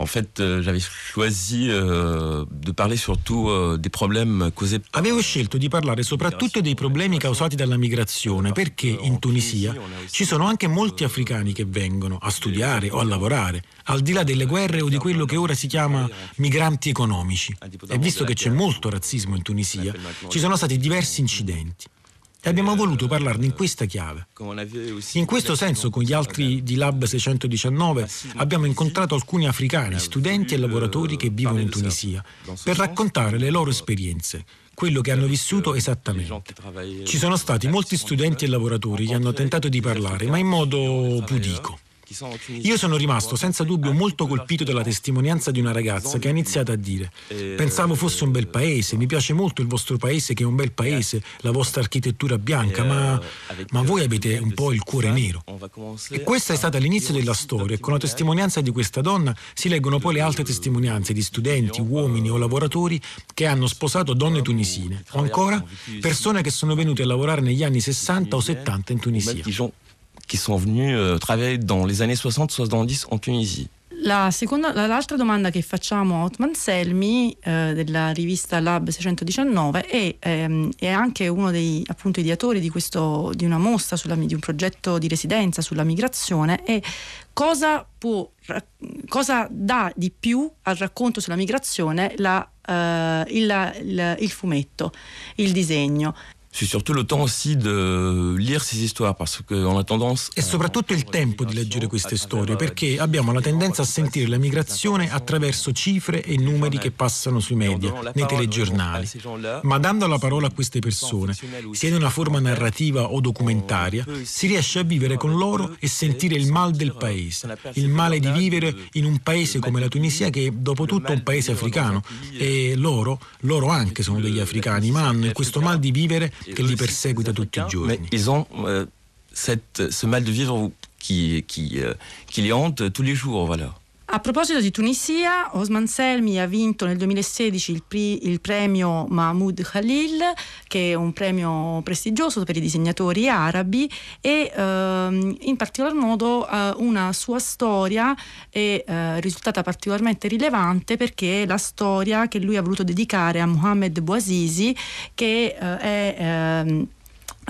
En fait, euh, j'avais choisi euh, de parler surtout euh, des problèmes causés Avevo scelto di parlare soprattutto dei problemi causati dalla migrazione perché in Tunisia ci sono anche molti africani che vengono a studiare o a lavorare, al di là delle guerre o di quello che ora si chiama migranti economici. E visto che c'è molto razzismo in Tunisia, ci sono stati diversi incidenti e abbiamo voluto parlarne in questa chiave. In questo senso, con gli altri di Lab 619 abbiamo incontrato alcuni africani, studenti e lavoratori che vivono in Tunisia, per raccontare le loro esperienze, quello che hanno vissuto esattamente. Ci sono stati molti studenti e lavoratori che hanno tentato di parlare, ma in modo pudico. Io sono rimasto senza dubbio molto colpito dalla testimonianza di una ragazza che ha iniziato a dire pensavo fosse un bel paese, mi piace molto il vostro paese che è un bel paese, la vostra architettura bianca, ma, ma voi avete un po' il cuore nero. E questa è stata l'inizio della storia e con la testimonianza di questa donna si leggono poi le altre testimonianze di studenti, uomini o lavoratori che hanno sposato donne tunisine. o ancora persone che sono venute a lavorare negli anni 60 o 70 in Tunisia. Qui sont venus euh, travailler dans les années 60-70 en Tunisie. La seconda, l'altra domanda che facciamo a Otman Selmi eh, della rivista Lab 619 è, ehm, è anche uno dei appunto, ideatori di, questo, di una mostra, sulla, di un progetto di residenza sulla migrazione e cosa, può, cosa dà di più al racconto sulla migrazione la, eh, il, il, il fumetto, il disegno. C'est surtout le temps aussi de lire ces histoires parce qu'on a tendance è soprattutto il tempo di leggere queste storie perché abbiamo la tendenza a sentire la migrazione attraverso cifre e numeri che passano sui media, nei telegiornali. Ma dando la parola a queste persone, sia in una forma narrativa o documentaria, si riesce a vivere con loro e sentire il mal del paese, il male di vivere in un paese come la Tunisia che dopo tutto è un paese africano. e loro, loro anche sono degli africani, ma hanno questo mal di vivere che li perseguita tutti i giorni. Mais ils ont euh, cette, ce mal de vivre qui, qui, euh, qui les hante tous les jours, voilà. A proposito di Tunisia, Osman Selmi ha vinto nel 2016 il, pri- il, premio Mahmoud Khalil, che è un premio prestigioso per i disegnatori arabi e ehm, in particolar modo eh, una sua storia è eh, risultata particolarmente rilevante perché è la storia che lui ha voluto dedicare a Mohamed Bouazizi, che eh, è ehm,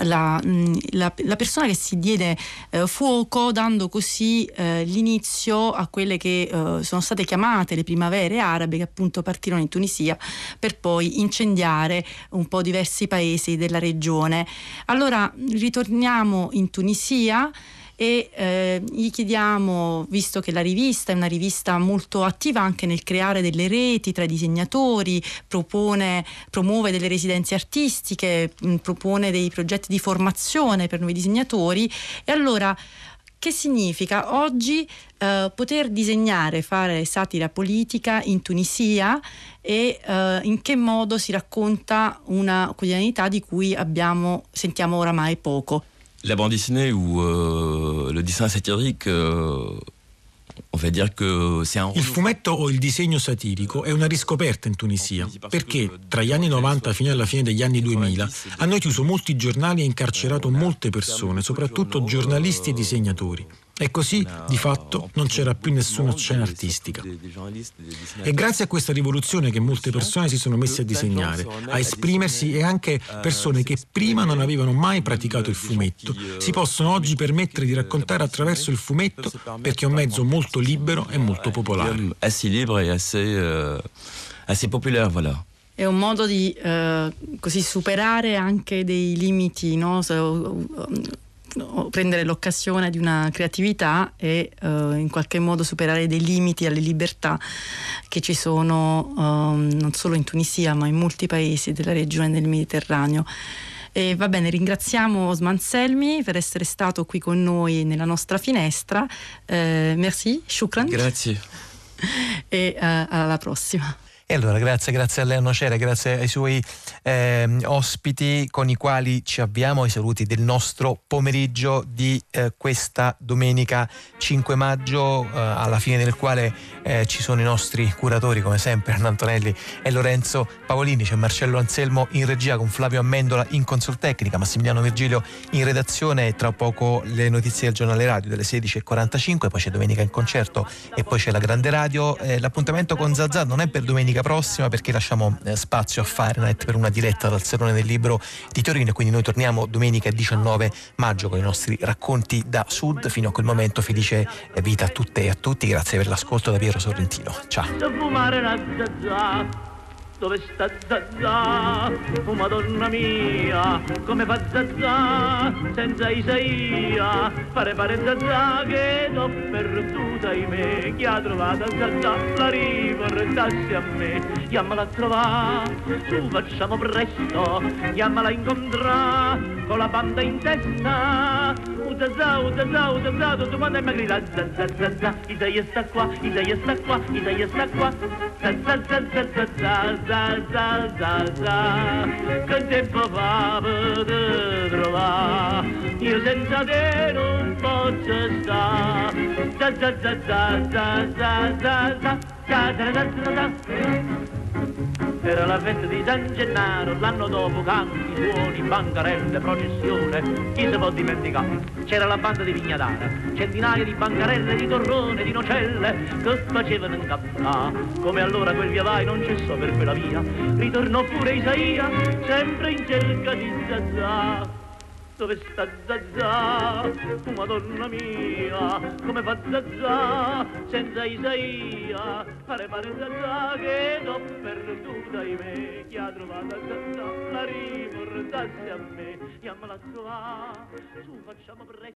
la, mm, la, la, persona che si diede eh, fuoco dando così eh, l'inizio a quelle che eh, sono state chiamate le primavere arabe che appunto partirono in Tunisia per poi incendiare un po' diversi paesi della regione. Allora ritorniamo in Tunisia e eh, gli chiediamo, visto che la rivista è una rivista molto attiva anche nel creare delle reti tra i disegnatori, propone, promuove delle residenze artistiche, mh, propone dei progetti di formazione per nuovi disegnatori e allora che significa oggi eh, poter disegnare, fare satira politica in Tunisia e eh, in che modo si racconta una quotidianità di cui abbiamo, sentiamo oramai poco. La bande dessinée ou euh, le dessin satirique, euh, on va dire que c'est un... Il fumetto o il disegno satirico è una riscoperta in Tunisia, perché tra gli anni 90 fino alla fine degli anni 2000 hanno chiuso molti giornali e incarcerato molte persone, soprattutto giornalisti e disegnatori. E così, di fatto, non c'era più nessuna scena artistica. È grazie a questa rivoluzione che molte persone si sono messe a disegnare, a esprimersi e anche persone che prima non avevano mai praticato il fumetto si possono oggi permettere di raccontare attraverso il fumetto perché è un mezzo molto libero e molto popolare. Assez libre e assez, assez populaire, voilà è un modo di eh, così superare anche dei limiti, no? Prendere l'occasione di una creatività e uh, in qualche modo superare dei limiti alle libertà che ci sono um, non solo in Tunisia ma in molti paesi della regione del Mediterraneo. E va bene, ringraziamo Osman Selmi per essere stato qui con noi nella nostra finestra. Eh, merci, shukran. Grazie. e uh, alla prossima. E allora grazie, grazie a Lea Nocera, grazie ai suoi eh, ospiti con i quali ci avviamo ai saluti del nostro pomeriggio di eh, questa domenica 5 maggio, eh, alla fine del quale eh, ci sono i nostri curatori come sempre Anna Antonelli e Lorenzo Paolini, c'è Marcello Anselmo in regia con Flavio Ammendola in consultecnica, Massimiliano Virgilio in redazione e tra poco le notizie del giornale radio delle 16.45, poi c'è domenica in concerto e poi c'è la grande radio. Eh, l'appuntamento con Zazà non è per domenica prossima perché lasciamo eh, spazio a Fahrenheit per una diretta dal Salone del Libro di Torino quindi noi torniamo domenica 19 maggio con i nostri racconti da sud. Fino a quel momento felice vita a tutte e a tutti. Grazie per l'ascolto da Piero Sorrentino. Ciao dove sta Zazà? Oh Madonna mia, come fa Zazà senza Isaia? Pare pare Zazà che l'ho perduta me, chi ha trovato Zazà la riportassi a me, chiamala a trovare, su facciamo presto, chiamala incontrà con la banda in testa, Zazà, u Zazà, u Zazà, tutto quanto è grida Zazà, Zazà, Isaia sta qua, Isaia sta qua, Isaia sta qua, Zazà, Zazà, Zazà, za za za za che tempo fa per trovare io senza te non posso stare za za za za za za za za za za za za era la festa di San Gennaro, l'anno dopo canti, suoni, bancarelle, processione, chi si può dimenticare? C'era la banda di Vignadara, centinaia di bancarelle, di torrone, di nocelle, che facevano incappare. Come allora quel via vai non cessò per quella via, ritornò pure Isaia, sempre in cerca di Zazà dove sta Zazà? Oh, Madonna mia, come fa Zazà senza Isaia? Pare pare Zazà che l'ho perduta in me, chi ha trovato Zazà la riportassi a me, chiamala a trovare, su facciamo presto.